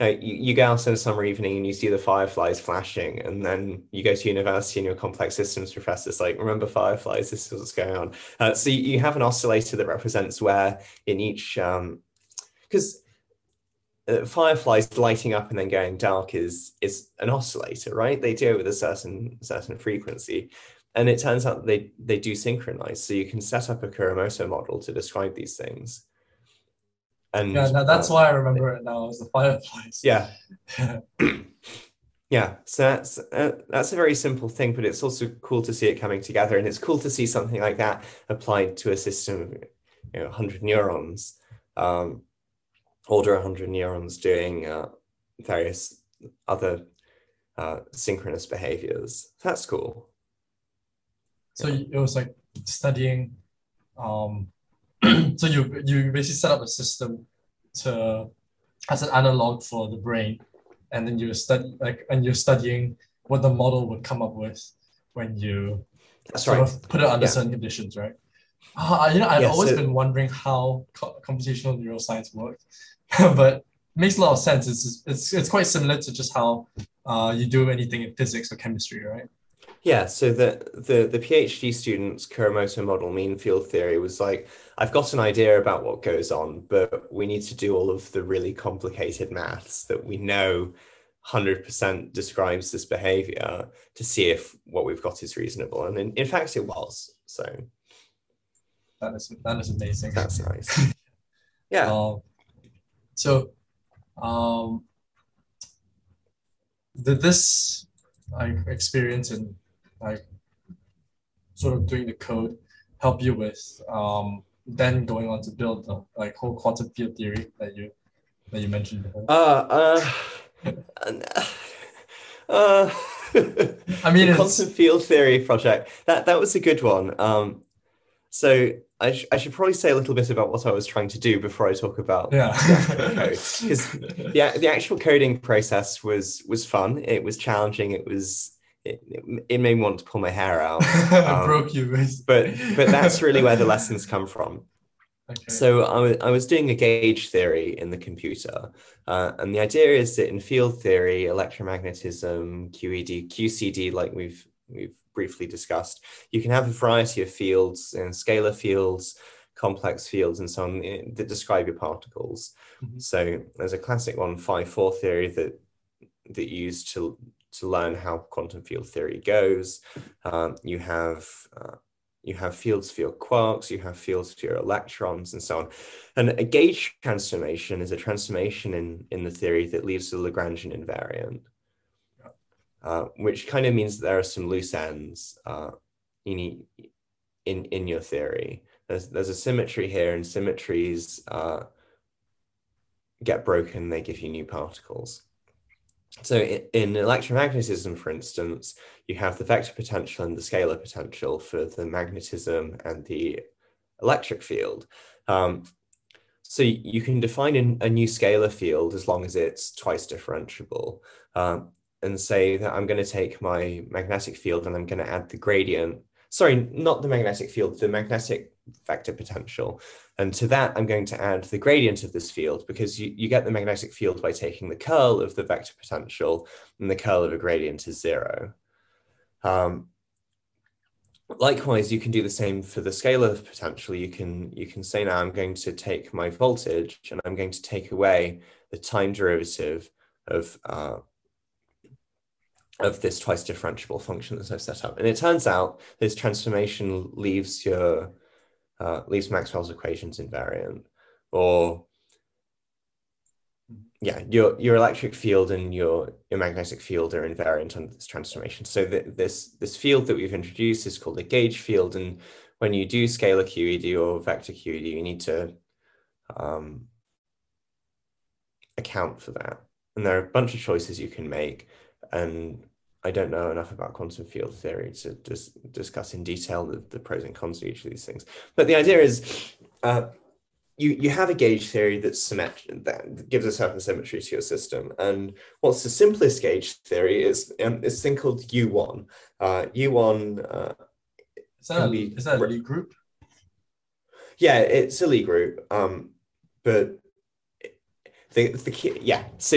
B: you, you go out on a summer evening and you see the fireflies flashing, and then you go to university and your complex systems professor is like, remember fireflies, this is what's going on. Uh, so you, you, have an oscillator that represents where in each, because um, uh, fireflies lighting up and then going dark is is an oscillator, right? They do it with a certain certain frequency. And it turns out they they do synchronize. So you can set up a Kuramoto model to describe these things.
A: And yeah, no, that's uh, why I remember it now as the fireflies.
B: Yeah. yeah. So that's uh, that's a very simple thing, but it's also cool to see it coming together, and it's cool to see something like that applied to a system of you know 100 neurons, um, order 100 neurons doing uh, various other uh, synchronous behaviors. That's cool.
A: So it was like studying um, so you you basically set up a system to as an analog for the brain, and then you study like and you're studying what the model would come up with when you
B: That's sort right.
A: of put it under yeah. certain conditions, right? Uh, you know, I've always been wondering how co- computational neuroscience works, but it makes a lot of sense. It's, it's it's quite similar to just how uh, you do anything in physics or chemistry, right?
B: Yeah, so the, the the PhD student's Kuramoto model mean field theory was like, I've got an idea about what goes on, but we need to do all of the really complicated maths that we know 100% describes this behavior to see if what we've got is reasonable. And in, in fact, it was. So
A: that is that is amazing.
B: That's nice. yeah.
A: Um, so, um, did this like experience in like sort of doing the code help you with um, then going on to build the like whole quantum field theory that you that you mentioned before?
B: Uh, uh, uh,
A: I mean,
B: quantum field theory project that that was a good one. Um, so I, sh- I should probably say a little bit about what I was trying to do before I talk about
A: yeah
B: because the, the actual coding process was was fun. It was challenging. It was it, it made me want to pull my hair out.
A: Um, broke you,
B: but but that's really where the lessons come from.
A: Okay.
B: So I, I was doing a gauge theory in the computer, uh, and the idea is that in field theory, electromagnetism, QED, QCD, like we've we've briefly discussed, you can have a variety of fields and scalar fields, complex fields, and so on eh, that describe your particles. Mm-hmm. So there's a classic one, phi four theory that that used to to learn how quantum field theory goes. Um, you have uh, you have fields for your quarks, you have fields for your electrons, and so on. And a gauge transformation is a transformation in, in the theory that leaves the Lagrangian invariant, uh, which kind of means there are some loose ends uh, in, in, in your theory. There's, there's a symmetry here, and symmetries uh, get broken, they give you new particles. So in electromagnetism, for instance, you have the vector potential and the scalar potential for the magnetism and the electric field. Um, so you can define a new scalar field as long as it's twice differentiable. Um, and say that I'm going to take my magnetic field and I'm going to add the gradient. Sorry, not the magnetic field, the magnetic vector potential. And to that, I'm going to add the gradient of this field because you, you get the magnetic field by taking the curl of the vector potential and the curl of a gradient is zero. Um, likewise, you can do the same for the scalar potential. You can, you can say now I'm going to take my voltage and I'm going to take away the time derivative of uh, of this twice differentiable function that I've set up. And it turns out this transformation leaves your uh, least Maxwell's equations invariant, or yeah, your your electric field and your your magnetic field are invariant under this transformation. So the, this this field that we've introduced is called a gauge field, and when you do scalar QED or vector QED, you need to um, account for that. And there are a bunch of choices you can make and I don't know enough about quantum field theory to dis- discuss in detail the, the, pros and cons of each of these things. But the idea is uh, you, you have a gauge theory that's symmetric, that gives a certain symmetry to your system. And what's the simplest gauge theory is um, this thing called U1. Uh, U1 uh,
A: is that, a, be, is that a Lie group?
B: Yeah, it's a Lie group. Um, but the, the key, yeah, so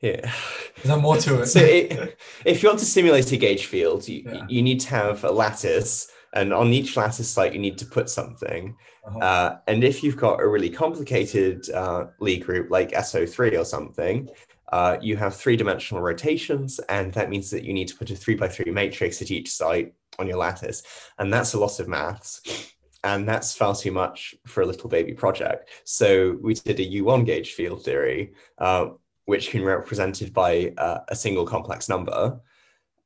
B: yeah.
A: Is there more to it?
B: so it, if you want to simulate a gauge field, you, yeah. you need to have a lattice, and on each lattice site, you need to put something. Uh-huh. Uh, and if you've got a really complicated uh, Lie group like SO3 or something, uh, you have three dimensional rotations, and that means that you need to put a three by three matrix at each site on your lattice. And that's a lot of maths. And that's far too much for a little baby project. So we did a U1 gauge field theory, uh, which can be represented by uh, a single complex number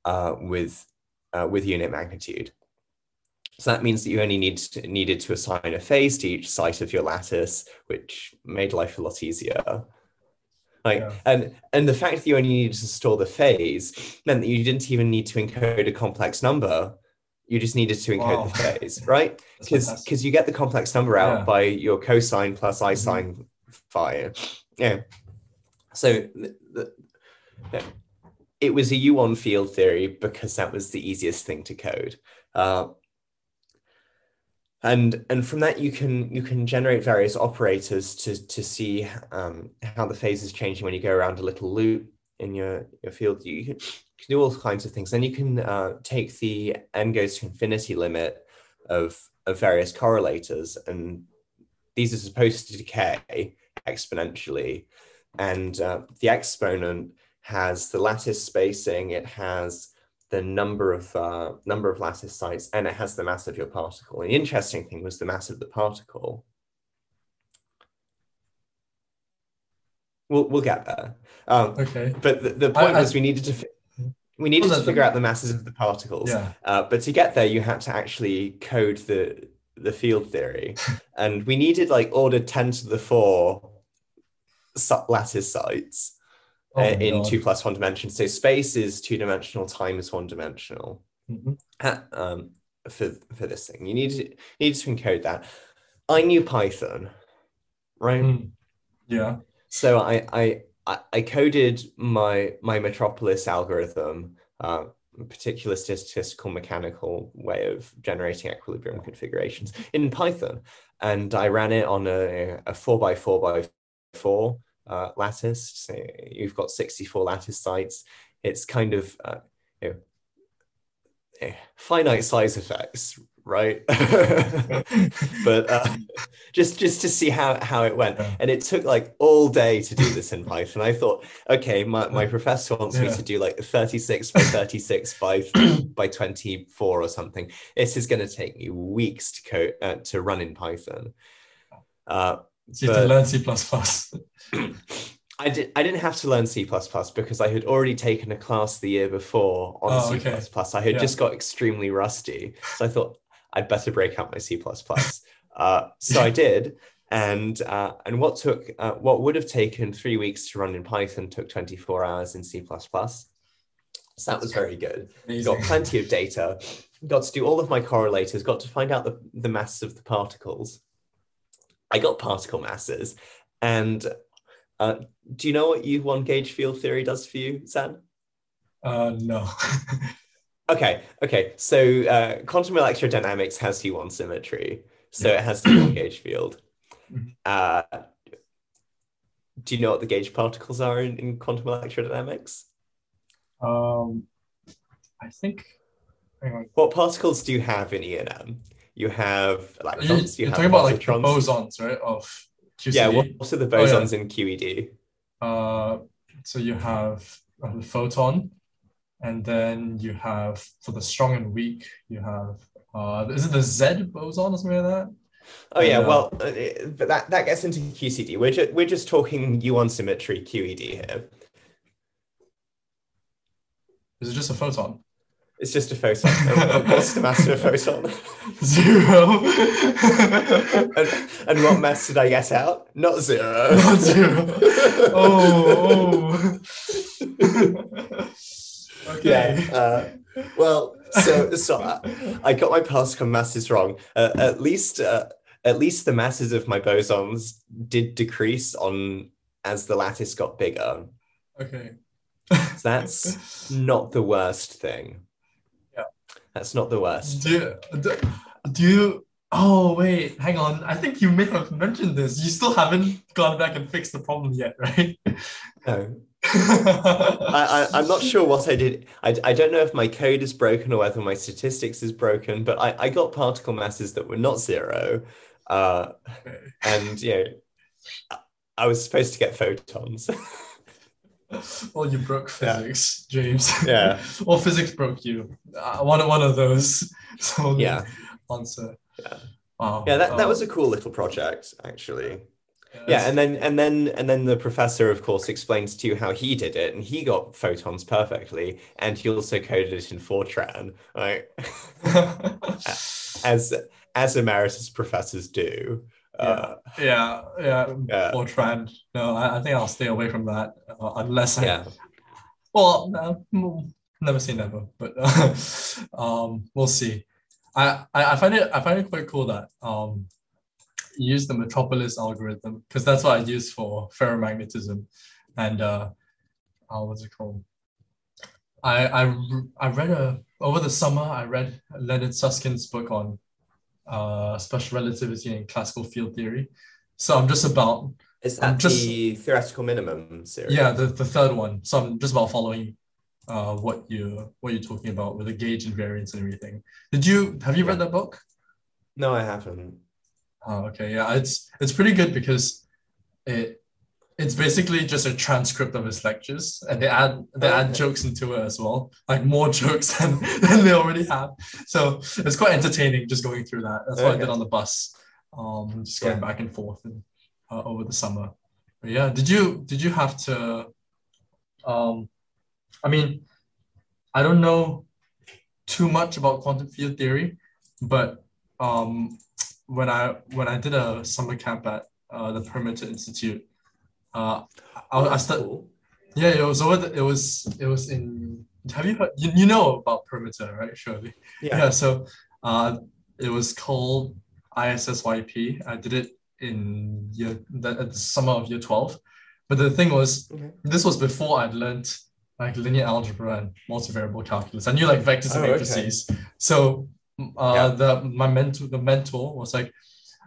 B: uh, with, uh, with unit magnitude. So that means that you only need to, needed to assign a phase to each site of your lattice, which made life a lot easier. Like, yeah. and and the fact that you only needed to store the phase meant that you didn't even need to encode a complex number. You just needed to encode wow. the phase, right? Because you get the complex number out yeah. by your cosine plus i sine mm-hmm. phi. Yeah. So the, the, it was a U1 field theory because that was the easiest thing to code. Uh, and and from that you can you can generate various operators to to see um, how the phase is changing when you go around a little loop in your your field. You can, can do all kinds of things. Then you can uh, take the n goes to infinity limit of of various correlators, and these are supposed to decay exponentially and uh, the exponent has the lattice spacing, it has the number of uh, number of lattice sites, and it has the mass of your particle. And the interesting thing was the mass of the particle. We'll we'll get there. Um,
A: okay.
B: But the, the point I, was we needed to we needed to figure out the masses of the particles.
A: Yeah.
B: Uh, but to get there, you had to actually code the the field theory, and we needed like order ten to the four lattice sites oh uh, in God. two plus one dimensions. So space is two dimensional, time is one dimensional. Mm-hmm. Um, for for this thing, you need to you need to encode that. I knew Python, right? Mm.
A: Yeah.
B: So I I I coded my my Metropolis algorithm. Uh, particular statistical mechanical way of generating equilibrium configurations in Python. And I ran it on a, a four by four by four uh, lattice. So you've got 64 lattice sites. It's kind of uh, you know, eh, finite size effects, right? but uh, just just to see how how it went, and it took like all day to do this in Python. I thought, okay, my, my professor wants yeah. me to do like 36 by 36 by by 24 or something. This is going to take me weeks to code uh, to run in Python.
A: So you but, to learn C++.
B: I did. I didn't have to learn C because I had already taken a class the year before on oh, C++. Okay. I had yeah. just got extremely rusty, so I thought I'd better break out my C++. uh, so I did, and uh, and what took uh, what would have taken three weeks to run in Python took 24 hours in C++. So that was very good. Amazing. Got plenty of data. Got to do all of my correlators. Got to find out the, the mass of the particles I got particle masses. And uh, do you know what U1 gauge field theory does for you, Zan?
A: Uh, no.
B: okay, okay. So uh, quantum electrodynamics has U1 symmetry. So yeah. it has the U1 gauge field. Mm-hmm. Uh, do you know what the gauge particles are in, in quantum electrodynamics?
A: Um, I think.
B: What particles do you have in E and M? You have
A: electrons. You, are talking about like bosons, right? Of
B: QCD. Yeah. What are the bosons oh, yeah. in QED?
A: Uh, so you have uh, the photon, and then you have for the strong and weak, you have uh, is it the Z boson or something like that?
B: Oh yeah, uh, well, uh, but that that gets into QCD. We're just we're just talking U1 symmetry QED here.
A: Is it just a photon?
B: It's just a photon. What's the mass of a photon?
A: Zero.
B: and, and, what mass did I get out? Not zero.
A: Not zero. oh.
B: oh. okay. Yeah. Uh, well, so so I, I, got my particle masses wrong. Uh, at least uh, at least the masses of my bosons did decrease on as the lattice got bigger.
A: Okay.
B: so that's not the worst thing. That's not the worst.
A: Do you, do, do you Oh wait, hang on. I think you may have mentioned this. You still haven't gone back and fixed the problem yet, right?
B: No. I, I, am not sure what I did. I, I don't know if my code is broken or whether my statistics is broken, but I, I got particle masses that were not zero. Uh, and, you know, I was supposed to get photons.
A: well, you broke physics, yeah. James.
B: Yeah.
A: well, physics broke you. Uh, one, one of those. So
B: yeah.
A: Answer.
B: Yeah. Wow. Yeah, that, that was a cool little project, actually yeah and then and then and then the professor of course explains to you how he did it and he got photons perfectly and he also coded it in fortran right as as emeritus professors do
A: uh, yeah, yeah, yeah. Fortran. No, I, I, think I'll stay away from that uh, unless I.
B: Yeah.
A: Well, no, never say never, but uh, um, we'll see. I, I, I find it I find it quite cool that um use the metropolis algorithm because that's what I use for ferromagnetism. And uh, uh what's it called? I I I read a over the summer I read Leonard Susskind's book on uh, special relativity and classical field theory. So I'm just about
B: is that just, the theoretical minimum series?
A: Yeah, the, the third one. So I'm just about following uh, what you what you're talking about with the gauge invariance and everything. Did you have you yeah. read that book?
B: No, I haven't.
A: Oh, okay. Yeah, it's it's pretty good because it it's basically just a transcript of his lectures and they add they add okay. jokes into it as well like more jokes than, than they already have so it's quite entertaining just going through that that's okay. what i did on the bus um just going yeah. back and forth and uh, over the summer but yeah did you did you have to um i mean i don't know too much about quantum field theory but um when I when I did a summer camp at uh, the Perimeter Institute, uh, I, I started. Cool. Yeah, it was over. The, it was it was in. Have you heard? You, you know about Perimeter, right? Surely.
B: Yeah.
A: Yeah. So, uh, it was called ISSYP. I did it in year the, the summer of year twelve, but the thing was, okay. this was before I'd learned like linear algebra and multivariable calculus. I knew like vectors and oh, matrices. Okay. So uh, yeah. the my mentor the mentor was like,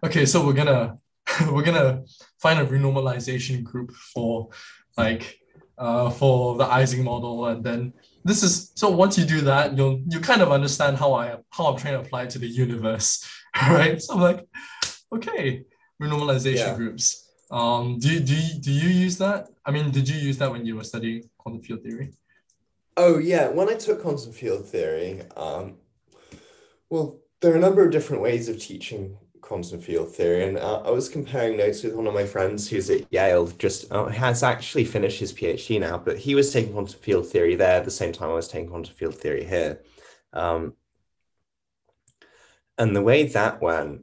A: okay, so we're gonna we're gonna find a renormalization group for like uh, for the Ising model, and then this is so once you do that, you'll you kind of understand how I how I'm trying to apply it to the universe, right? So I'm like, okay, renormalization yeah. groups. Um, do you, do do you use that? I mean, did you use that when you were studying quantum field theory?
B: Oh yeah, when I took quantum field theory, um, well, there are a number of different ways of teaching quantum field theory, and uh, I was comparing notes with one of my friends who's at Yale. Just uh, has actually finished his PhD now, but he was taking quantum field theory there at the same time I was taking quantum field theory here. Um, and the way that went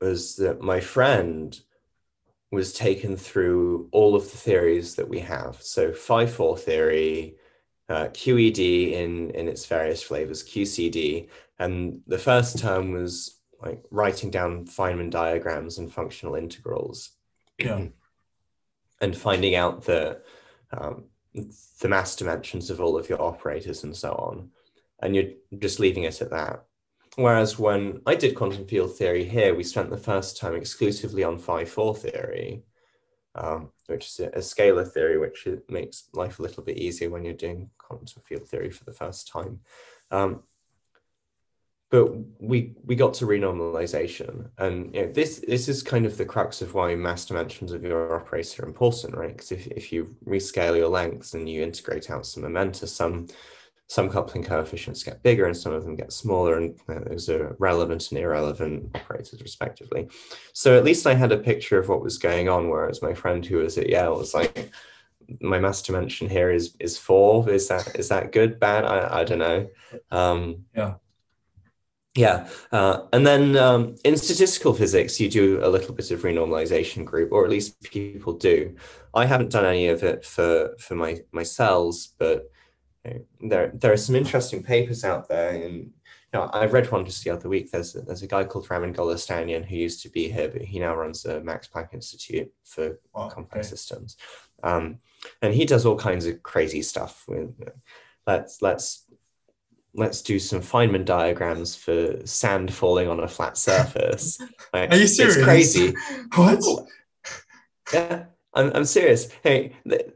B: was that my friend was taken through all of the theories that we have. So phi 4 theory, uh, QED in, in its various flavors, QCD. And the first term was like writing down Feynman diagrams and functional integrals.
A: Yeah.
B: and finding out the um, the mass dimensions of all of your operators and so on, and you're just leaving it at that. Whereas when I did quantum field theory here, we spent the first time exclusively on phi four theory, um, which is a, a scalar theory, which makes life a little bit easier when you're doing quantum field theory for the first time. Um, but we we got to renormalization. And you know, this this is kind of the crux of why mass dimensions of your operator are important right? Because if, if you rescale your lengths and you integrate out some momenta some some coupling coefficients get bigger and some of them get smaller and those are relevant and irrelevant operators respectively. So at least i had a picture of what was going on whereas my friend who was at yale was like my mass dimension here is is four. Is that is that good bad? I, I don't know. Um,
A: yeah
B: yeah, uh, and then um, in statistical physics, you do a little bit of renormalization group, or at least people do. I haven't done any of it for for my my cells, but you know, there there are some interesting papers out there. And you know, I read one just the other week. There's a, there's a guy called Ramin Golestanian who used to be here, but he now runs the Max Planck Institute for oh, complex okay. systems, um, and he does all kinds of crazy stuff. With let's let's let's do some Feynman diagrams for sand falling on a flat surface.
A: Like, Are you serious?
B: It's crazy.
A: what?
B: Yeah, I'm, I'm serious. Hey, the,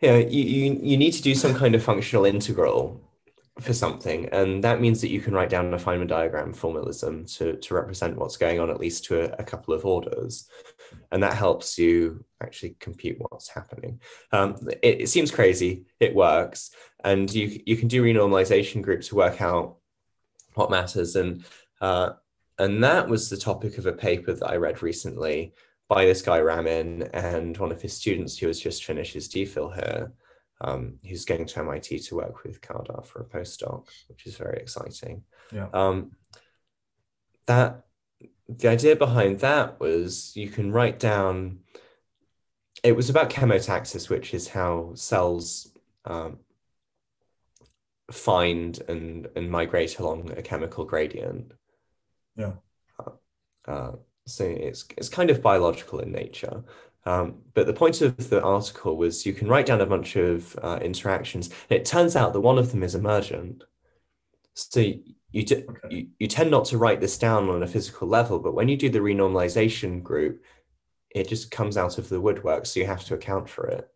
B: you, know, you, you, you need to do some kind of functional integral for something. And that means that you can write down a Feynman diagram formalism to, to represent what's going on, at least to a, a couple of orders. And that helps you actually compute what's happening. Um, it, it seems crazy, it works and you you can do renormalization groups to work out what matters and uh, and that was the topic of a paper that I read recently by this guy Ramin and one of his students who has just finished his DPhil here, um, who's going to MIT to work with Kardar for a postdoc, which is very exciting.
A: Yeah.
B: Um, that the idea behind that was you can write down. It was about chemotaxis, which is how cells um, find and and migrate along a chemical gradient.
A: Yeah.
B: Uh, uh, so it's it's kind of biological in nature. Um, but the point of the article was you can write down a bunch of uh, interactions, and it turns out that one of them is emergent. So you, d- okay. you you tend not to write this down on a physical level, but when you do the renormalization group, it just comes out of the woodwork. So you have to account for it.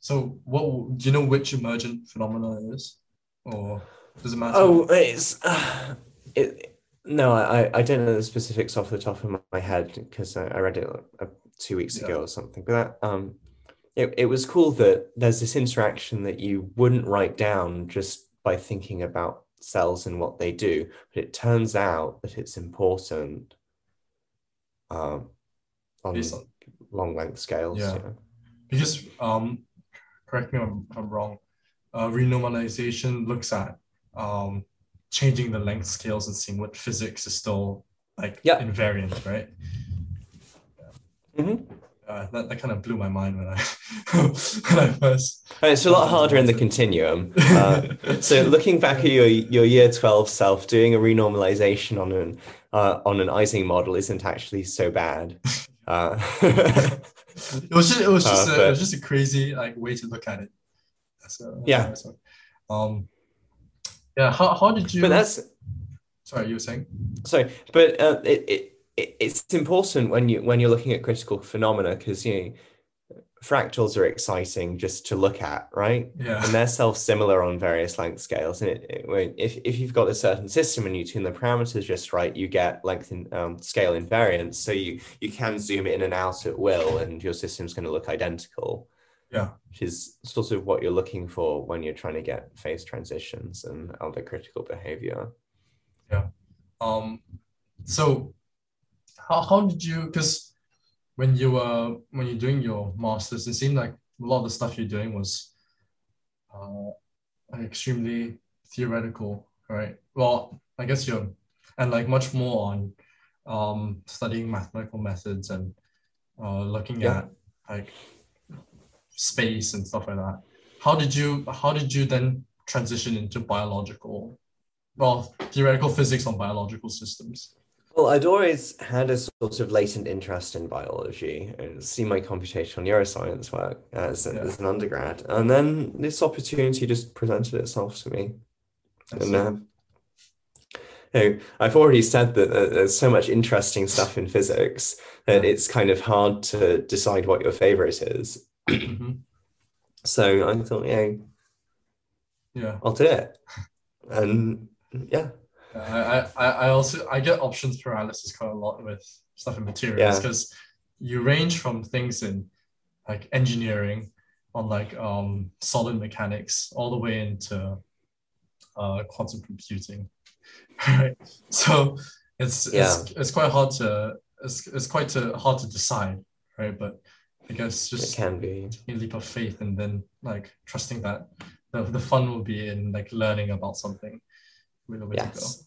A: So, what do you know which emergent phenomena it is, or does it matter?
B: Oh, it's uh, it. No, I I don't know the specifics off the top of my head because I, I read it uh, two weeks ago or something. But that um, it it was cool that there's this interaction that you wouldn't write down just by thinking about cells and what they do, but it turns out that it's important. Um, on, on long length scales.
A: Yeah. Because um, correct me if I'm, I'm wrong, uh, renormalization looks at um, changing the length scales and seeing what physics is still like
B: yeah.
A: invariant, right?
B: Yeah. Mm-hmm.
A: Uh, that, that kind of blew my mind when I when I first.
B: And it's a lot harder in the continuum. Uh, so looking back at your your year twelve self, doing a renormalization on an uh, on an Ising model isn't actually so bad. Uh,
A: it was just it was just uh, a, but, it was just a crazy like way to look at it.
B: So, yeah.
A: Um. Yeah. How how did you?
B: But that's.
A: Sorry, you were saying.
B: Sorry, but uh, it, it it's important when you when you're looking at critical phenomena because you know fractals are exciting just to look at, right?
A: Yeah.
B: And they're self-similar on various length scales. And it, it, if, if you've got a certain system and you tune the parameters just right, you get length in um, scale invariance. So you you can zoom in and out at will, and your system's going to look identical.
A: Yeah.
B: Which is sort of what you're looking for when you're trying to get phase transitions and other critical behavior.
A: Yeah. Um. So, how how did you? Because when you were when you're doing your masters, it seemed like a lot of the stuff you're doing was uh, extremely theoretical, right? Well, I guess you're and like much more on um, studying mathematical methods and uh, looking yeah. at like space and stuff like that. How did you how did you then transition into biological well, theoretical physics on biological systems.
B: Well, I'd always had a sort of latent interest in biology and see my computational neuroscience work as,
A: Yeah.
B: as an undergrad. And then this opportunity just presented itself to me.
A: I
B: And uh, you know, I've already said that uh, there's so much interesting stuff in physics that it's kind of hard to decide what your favorite is.
A: Mhm.
B: So I thought, yeah,
A: Yeah.
B: I'll do it. And yeah,
A: I, I, I I also I get options paralysis quite a lot with stuff in materials
B: Yeah.
A: because you range from things in like engineering on like um solid mechanics all the way into uh quantum computing. Right. So it's it's it's quite hard to it's, it's quite to, hard to decide, right? But I guess just it
B: can be.
A: a leap of faith and then like trusting that the, the fun will be in like learning about something. To.
B: Yes.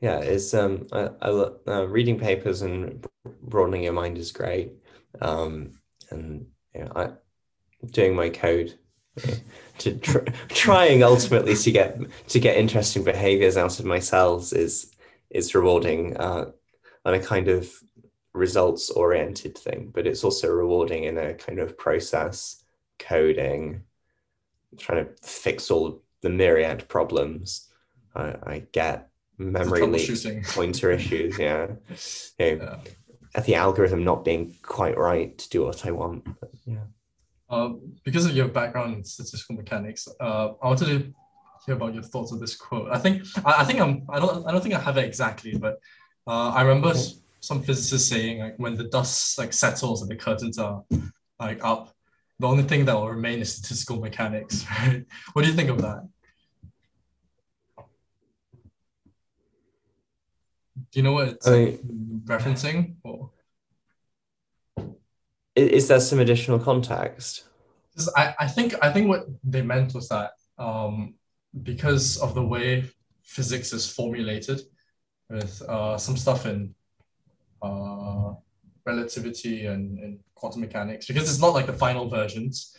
B: Yeah, it's um I, I uh, reading papers and broadening your mind is great. Um and you know, I doing my code to tr- trying ultimately to get to get interesting behaviors out of my cells is is rewarding uh on a kind of results oriented thing, but it's also rewarding in a kind of process coding, trying to fix all the myriad problems I, I get memory
A: troubleshooting.
B: pointer issues, yeah. You know,
A: Yeah.
B: at the algorithm not being quite right to do what I want. But yeah.
A: Uh, because of your background in statistical mechanics, uh, I wanted to hear about your thoughts of this quote. I think I, I think I'm I don't I don't think I have it exactly, but uh, I remember
B: Okay.
A: some physicists saying like when the dust like settles and the curtains are like up, the only thing that will remain is statistical mechanics. Right? What do you think of that? Do you know what it's
B: I
A: like, referencing? Or
B: Is there some additional context?
A: I, I think I think what they meant was that um, because of the way physics is formulated with uh, some stuff in uh, relativity and, and quantum mechanics, because it's not like the final versions,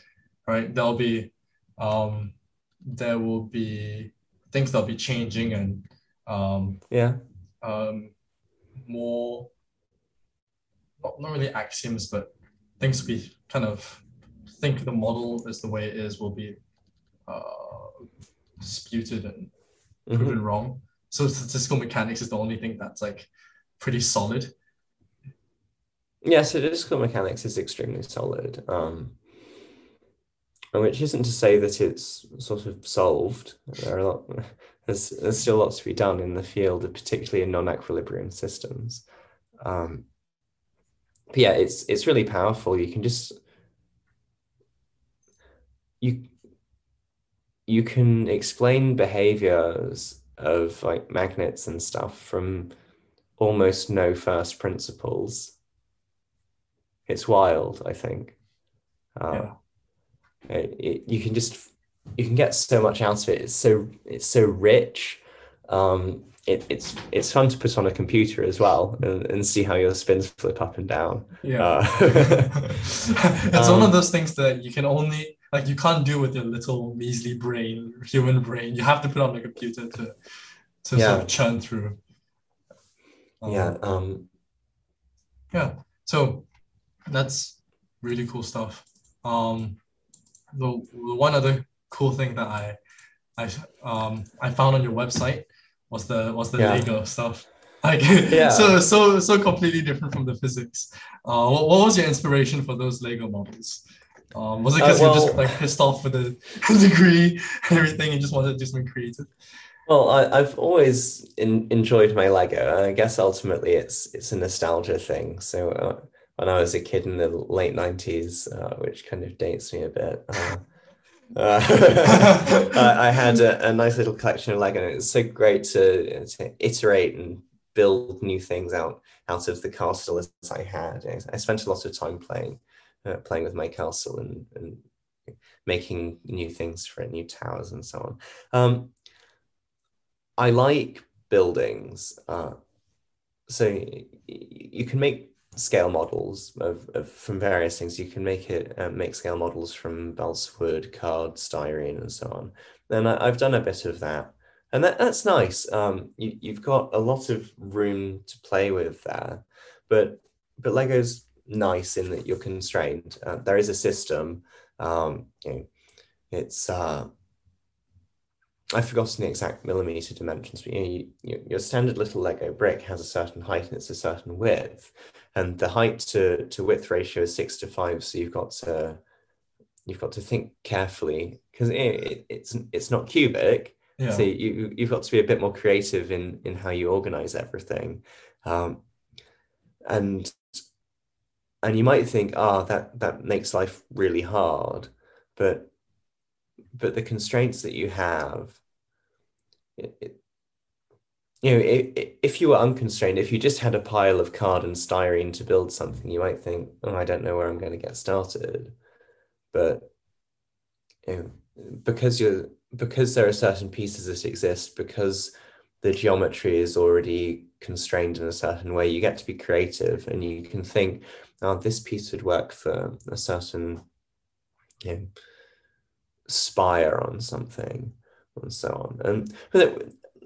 A: right? There'll be um, there will be things that'll be changing and um,
B: Yeah.
A: Um, more not, not really axioms, but things we kind of think the model is the way it is will be uh, disputed and
B: Mhm.
A: proven wrong. So statistical mechanics is the only thing that's like pretty solid.
B: Yeah, so statistical mechanics is extremely solid. Um, which isn't to say that it's sort of solved. There are a lot, there's, there's still lots to be done in the field, particularly in non-equilibrium systems. Um, but yeah, it's it's really powerful. You can just you you can explain behaviors of like magnets and stuff from almost no first principles. It's wild, I think. Uh,
A: Yeah.
B: it, it- you can just you can get so much out of it. It's so it's so rich. Um, it, it's it's fun to put on a computer as well and, and see how your spins flip up and down.
A: Yeah.
B: Uh,
A: it's one
B: Um,
A: of those things that you can only like you can't do with your little measly brain, human brain. You have to put on a computer to to
B: Yeah.
A: sort of churn through. Um,
B: yeah. Um,
A: yeah so that's really cool stuff um the, the one other cool thing that i i um i found on your website was the was the
B: Yeah.
A: lego stuff like
B: Yeah.
A: so so so completely different from the physics uh what, what was your inspiration for those lego models um was it
B: Uh,
A: because you're just like pissed off with the degree and everything and just wanted to do something creative
B: Well, I, I've always in, enjoyed my Lego. and I guess ultimately it's it's a nostalgia thing. So uh, when I was a kid in the late '90s, uh, which kind of dates me a bit, uh, I, I had a, a nice little collection of Lego. And it's so great to, to iterate and build new things out out of the castle as I had. I, spent a lot of time playing uh, playing with my castle and, and making new things for it, new towers and so on. Um, I like buildings. Uh, so you can make scale models of, of from various things. You can make it uh, make scale models from balsa wood, card, styrene, and so on. And I, I've done a bit of that. and that, that's nice. Um, you, you've got a lot of room to play with there, but but Lego's nice in that you're constrained. Uh, there is a system. Um, you know, it's uh, I've forgotten the exact millimeter dimensions, but you know, you, you, your standard little Lego brick has a certain height and it's a certain width, and the height to, to width ratio is six to five. So you've got to you've got to think carefully because it, it, it's it's not cubic. Yeah. So you you've got to be a bit more creative in in how you organize everything, um, and and you might think, ah, oh, that that makes life really hard, but but the constraints that you have it, you know, it, if you were unconstrained, if you just had a pile of card and styrene to build something, you might think, "Oh, I don't know where I'm going to get started." But you know, because you're because there are certain pieces that exist, because the geometry is already constrained in a certain way, you get to be creative, and you can think, "Oh, this piece would work for a certain you know, spire on something." And so on. And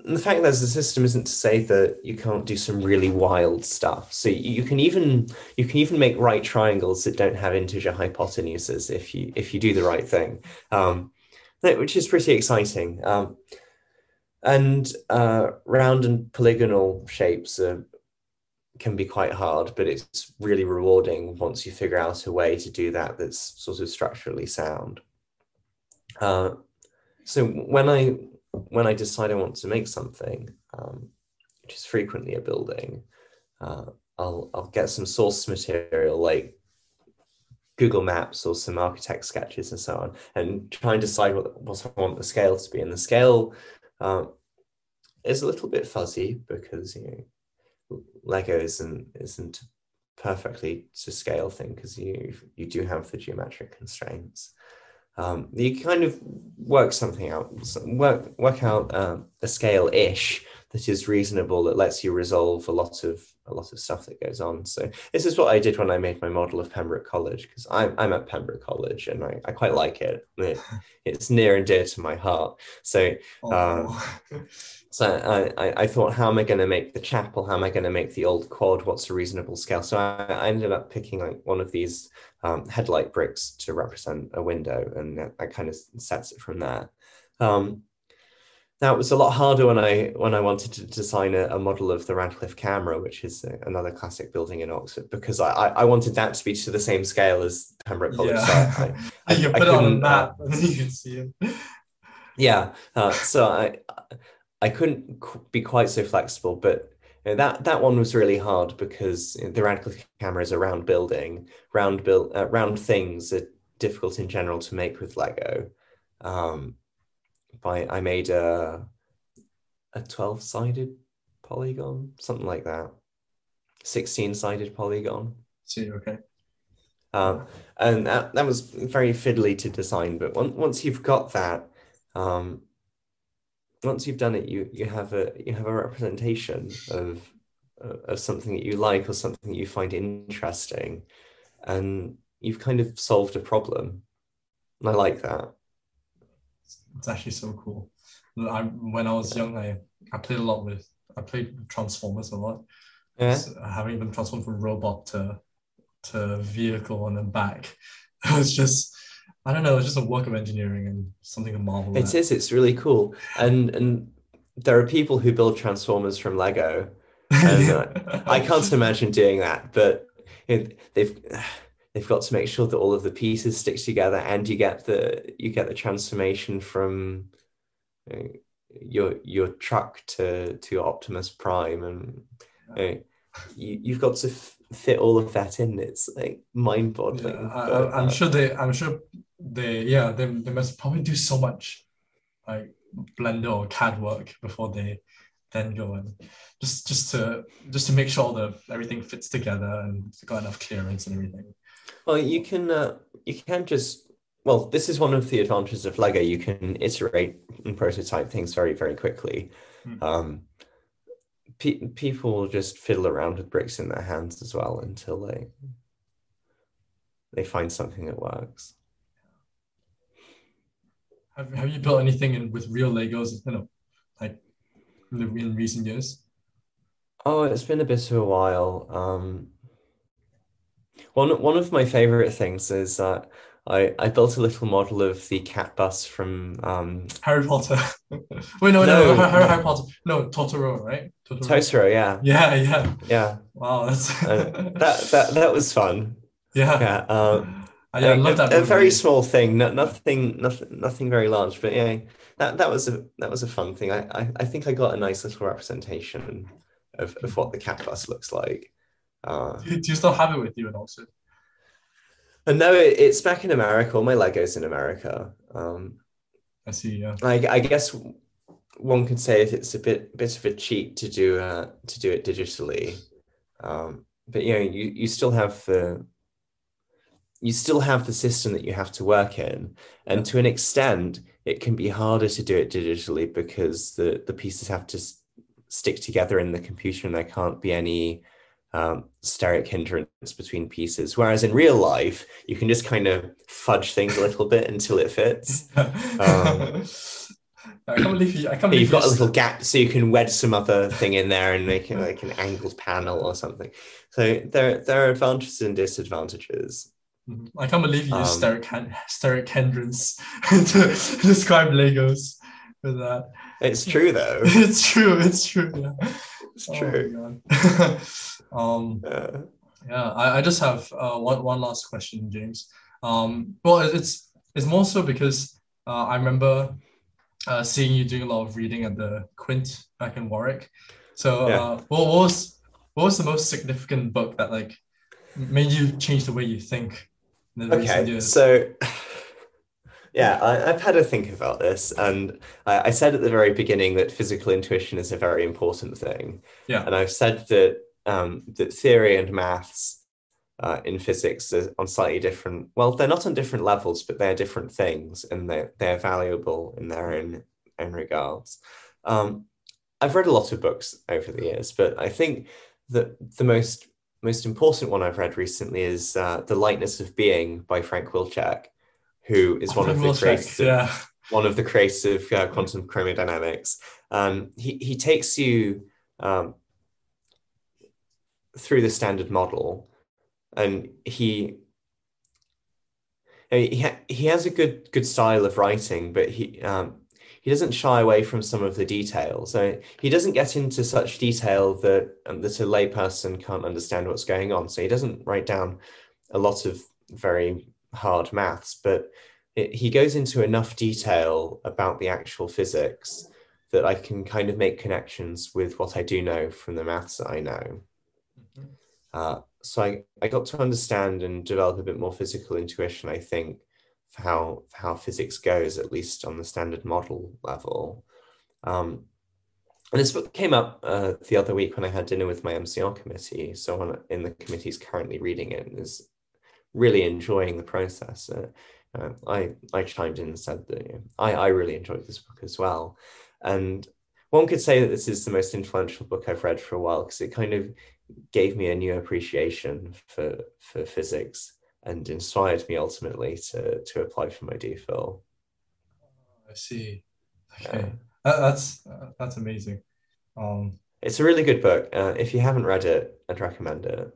B: the fact that there's a system isn't to say that you can't do some really wild stuff. So you can even you can even make right triangles that don't have integer hypotenuses if you if you do the right thing, um, which is pretty exciting. Um, and uh, round and polygonal shapes are, can be quite hard, but it's really rewarding once you figure out a way to do that that's sort of structurally sound. Uh, so when I when I decide I want to make something, um, which is frequently a building, uh, I'll I'll get some source material like Google Maps or some architect sketches and so on, and try and decide what what I want the scale to be. And the scale uh, is a little bit fuzzy because you know Lego isn't isn't perfectly to scale thing because you you do have the geometric constraints um, you kind of work something out, work work out uh, a scale ish that is reasonable that lets you resolve a lot of a lot of stuff that goes on. So this is what I did when I made my model of Pembroke College because I'm, I'm at Pembroke College and I, I quite like it. it. It's near and dear to my heart. So oh. so I, I thought, how am I going to make the chapel? How am I going to make the old quad? What's a reasonable scale? So I, I ended up picking like one of these um, headlight bricks to represent a window, and that, that kind of sets it from there. Um, now it was a lot harder when I when I wanted to design a, a model of the Radcliffe camera, which is a, another classic building in Oxford, because I, I, I wanted that to be to the same scale as Pembroke College. Yeah. So I,
A: I, you put it on a map, uh, and you can see it.
B: Yeah, uh, so I I couldn't be quite so flexible, but you know, that that one was really hard because the Radcliffe camera is a round building, round build, uh, round things are difficult in general to make with Lego. Um, by I made a a twelve sided polygon, something like that, sixteen sided polygon.
A: See, okay.
B: Um, and that, that was very fiddly to design, but once once you've got that, um, once you've done it, you you have a you have a representation of uh, of something that you like or something that you find interesting, and you've kind of solved a problem. And I like that.
A: It's actually so cool. I, when I was young, I, I played a lot with I played Transformers a lot. Yeah. having them transform from robot to to vehicle and then back. It was just I don't know, it's just a work of engineering and something to marvel
B: It at. is, it's really cool. And and there are people who build transformers from Lego. And uh, I can't imagine doing that, but it, they've they've got to make sure that all of the pieces stick together and you get the you get the transformation from you know, your your truck to to Optimus Prime and you know, you, you've got to f- fit all of that in. It's like mind boggling.
A: Yeah, I, am uh, sure they. I'm sure they. Yeah, they, they must probably do so much, like Blender or CAD work before they then go and just just to just to make sure that everything fits together and got enough clearance and everything.
B: Well, you can uh, you can just well, this is one of the advantages of Lego. You can iterate and prototype things very very quickly. Mm. Um, pe- people just fiddle around with bricks in their hands as well until they they find something that works.
A: Have, have you built anything in, with real Legos? You know, like in recent years?
B: Oh, it's been a bit of a while. Um, one one of my favorite things is that I, I built a little model of the cat bus from um,
A: Harry Potter. Wait, no, no, no, Harry, Harry Potter. No, Totoro, right?
B: Totoro. Totoro, yeah.
A: Yeah, yeah.
B: Yeah.
A: Wow, that's
B: uh, that that that was fun.
A: Yeah.
B: Yeah. Um,
A: I, I love that.
B: A, a, very small thing, no, nothing, nothing, nothing very large, but yeah, that that was a that was a fun thing. I I, I think I got a nice little representation of, of what the cat bus looks like. Uh,
A: do, you still have it with you and also?
B: And no, it, it's back in America. All my Legos in America. Um,
A: I see. Yeah.
B: I, I guess one could say it's a bit bit of a cheat to do uh, to do it digitally, um, but you know you you still have the you still have the system that you have to work in, and to an extent, it can be harder to do it digitally because the the pieces have to stick together in the computer, and there can't be any um, steric hindrance between pieces. Whereas in real life, you can just kind of fudge things a little bit until it fits. Um,
A: I can't believe you. I can't
B: you've got a little gap, so you can wedge some other thing in there and make it like an angled panel or something. So there, there are advantages and disadvantages.
A: Mm-hmm. I can't believe you um, use steric, steric hindrance to describe Legos for that.
B: It's true though.
A: it's true. It's true. Yeah.
B: It's true.
A: Oh, um, yeah, yeah I, I just have uh, one, one last question, James. Um, well, it's it's more so because uh, I remember uh, seeing you doing a lot of reading at the Quint back in Warwick. So, yeah. uh, what, what was what was the most significant book that like made you change the way you think?
B: okay, so yeah, I, have had to think about this, and I, I, said at the very beginning that physical intuition is a very important thing.
A: Yeah,
B: and I've said that um, that theory and maths uh, in physics are on slightly different. Well, they're not on different levels, but they're different things, and they're they're valuable in their own own regards. Um, I've read a lot of books over the years, but I think that the most most important one I've read recently is uh, The Lightness of Being by Frank Wilczek, who is oh, one, of the creators of, yeah. one of the creators of uh, quantum chromodynamics. Um, he, he takes you um, through the standard model and he he, ha- he has a good good style of writing but he um, he doesn't shy away from some of the details so he doesn't get into such detail that um, that a layperson can't understand what's going on so he doesn't write down a lot of very hard maths but it, he goes into enough detail about the actual physics that I can kind of make connections with what I do know from the maths that I know. Uh, so I, I got to understand and develop a bit more physical intuition, I think, for how, for how physics goes, at least on the standard model level. Um, and this book came up uh, the other week when I had dinner with my MCR committee. So in the committee is currently reading it and is really enjoying the process. Uh, uh, I I chimed in and said that you know, I I really enjoyed this book as well, and one could say that this is the most influential book I've read for a while because it kind of gave me a new appreciation for for physics and inspired me ultimately to to apply for my DPhil.
A: I see. Okay, that, that's uh, that's amazing. Um,
B: it's a really good book. Uh, if you haven't read it, I'd recommend it.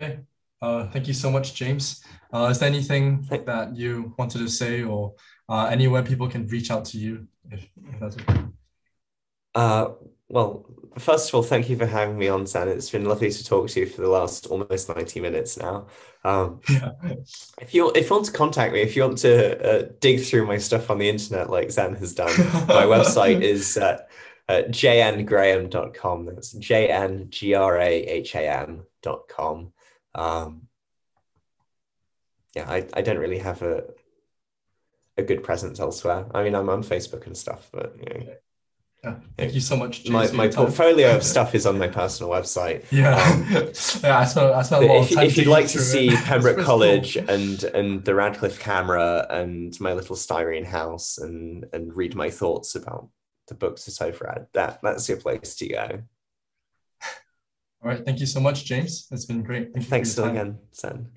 A: Okay. Uh, thank you so much, James. Uh, is there anything that you wanted to say or uh, anywhere people can reach out to you if, if that's okay?
B: Uh, well, first of all, thank you for having me on, San. It's been lovely to talk to you for the last almost 90 minutes now. Um, yeah. If you if you want to contact me, if you want to uh, dig through my stuff on the internet like Zan has done, my website is uh, uh, jngraham.com. That's J N G R A H A M.com. Um, yeah, I, I don't really have a a good presence elsewhere. I mean, I'm on Facebook and stuff, but you know,
A: yeah, thank you so much.
B: James, my my portfolio of stuff is on my personal website.
A: Yeah, um, yeah. I spent I spent a lot
B: if, of time. If you'd like to see it. Pembroke College cool. and and the Radcliffe camera and my little styrene house and and read my thoughts about the books that I've read, that that's your place to go.
A: All right. Thank you so much, James. It's been great.
B: Thank Thanks again, Sen.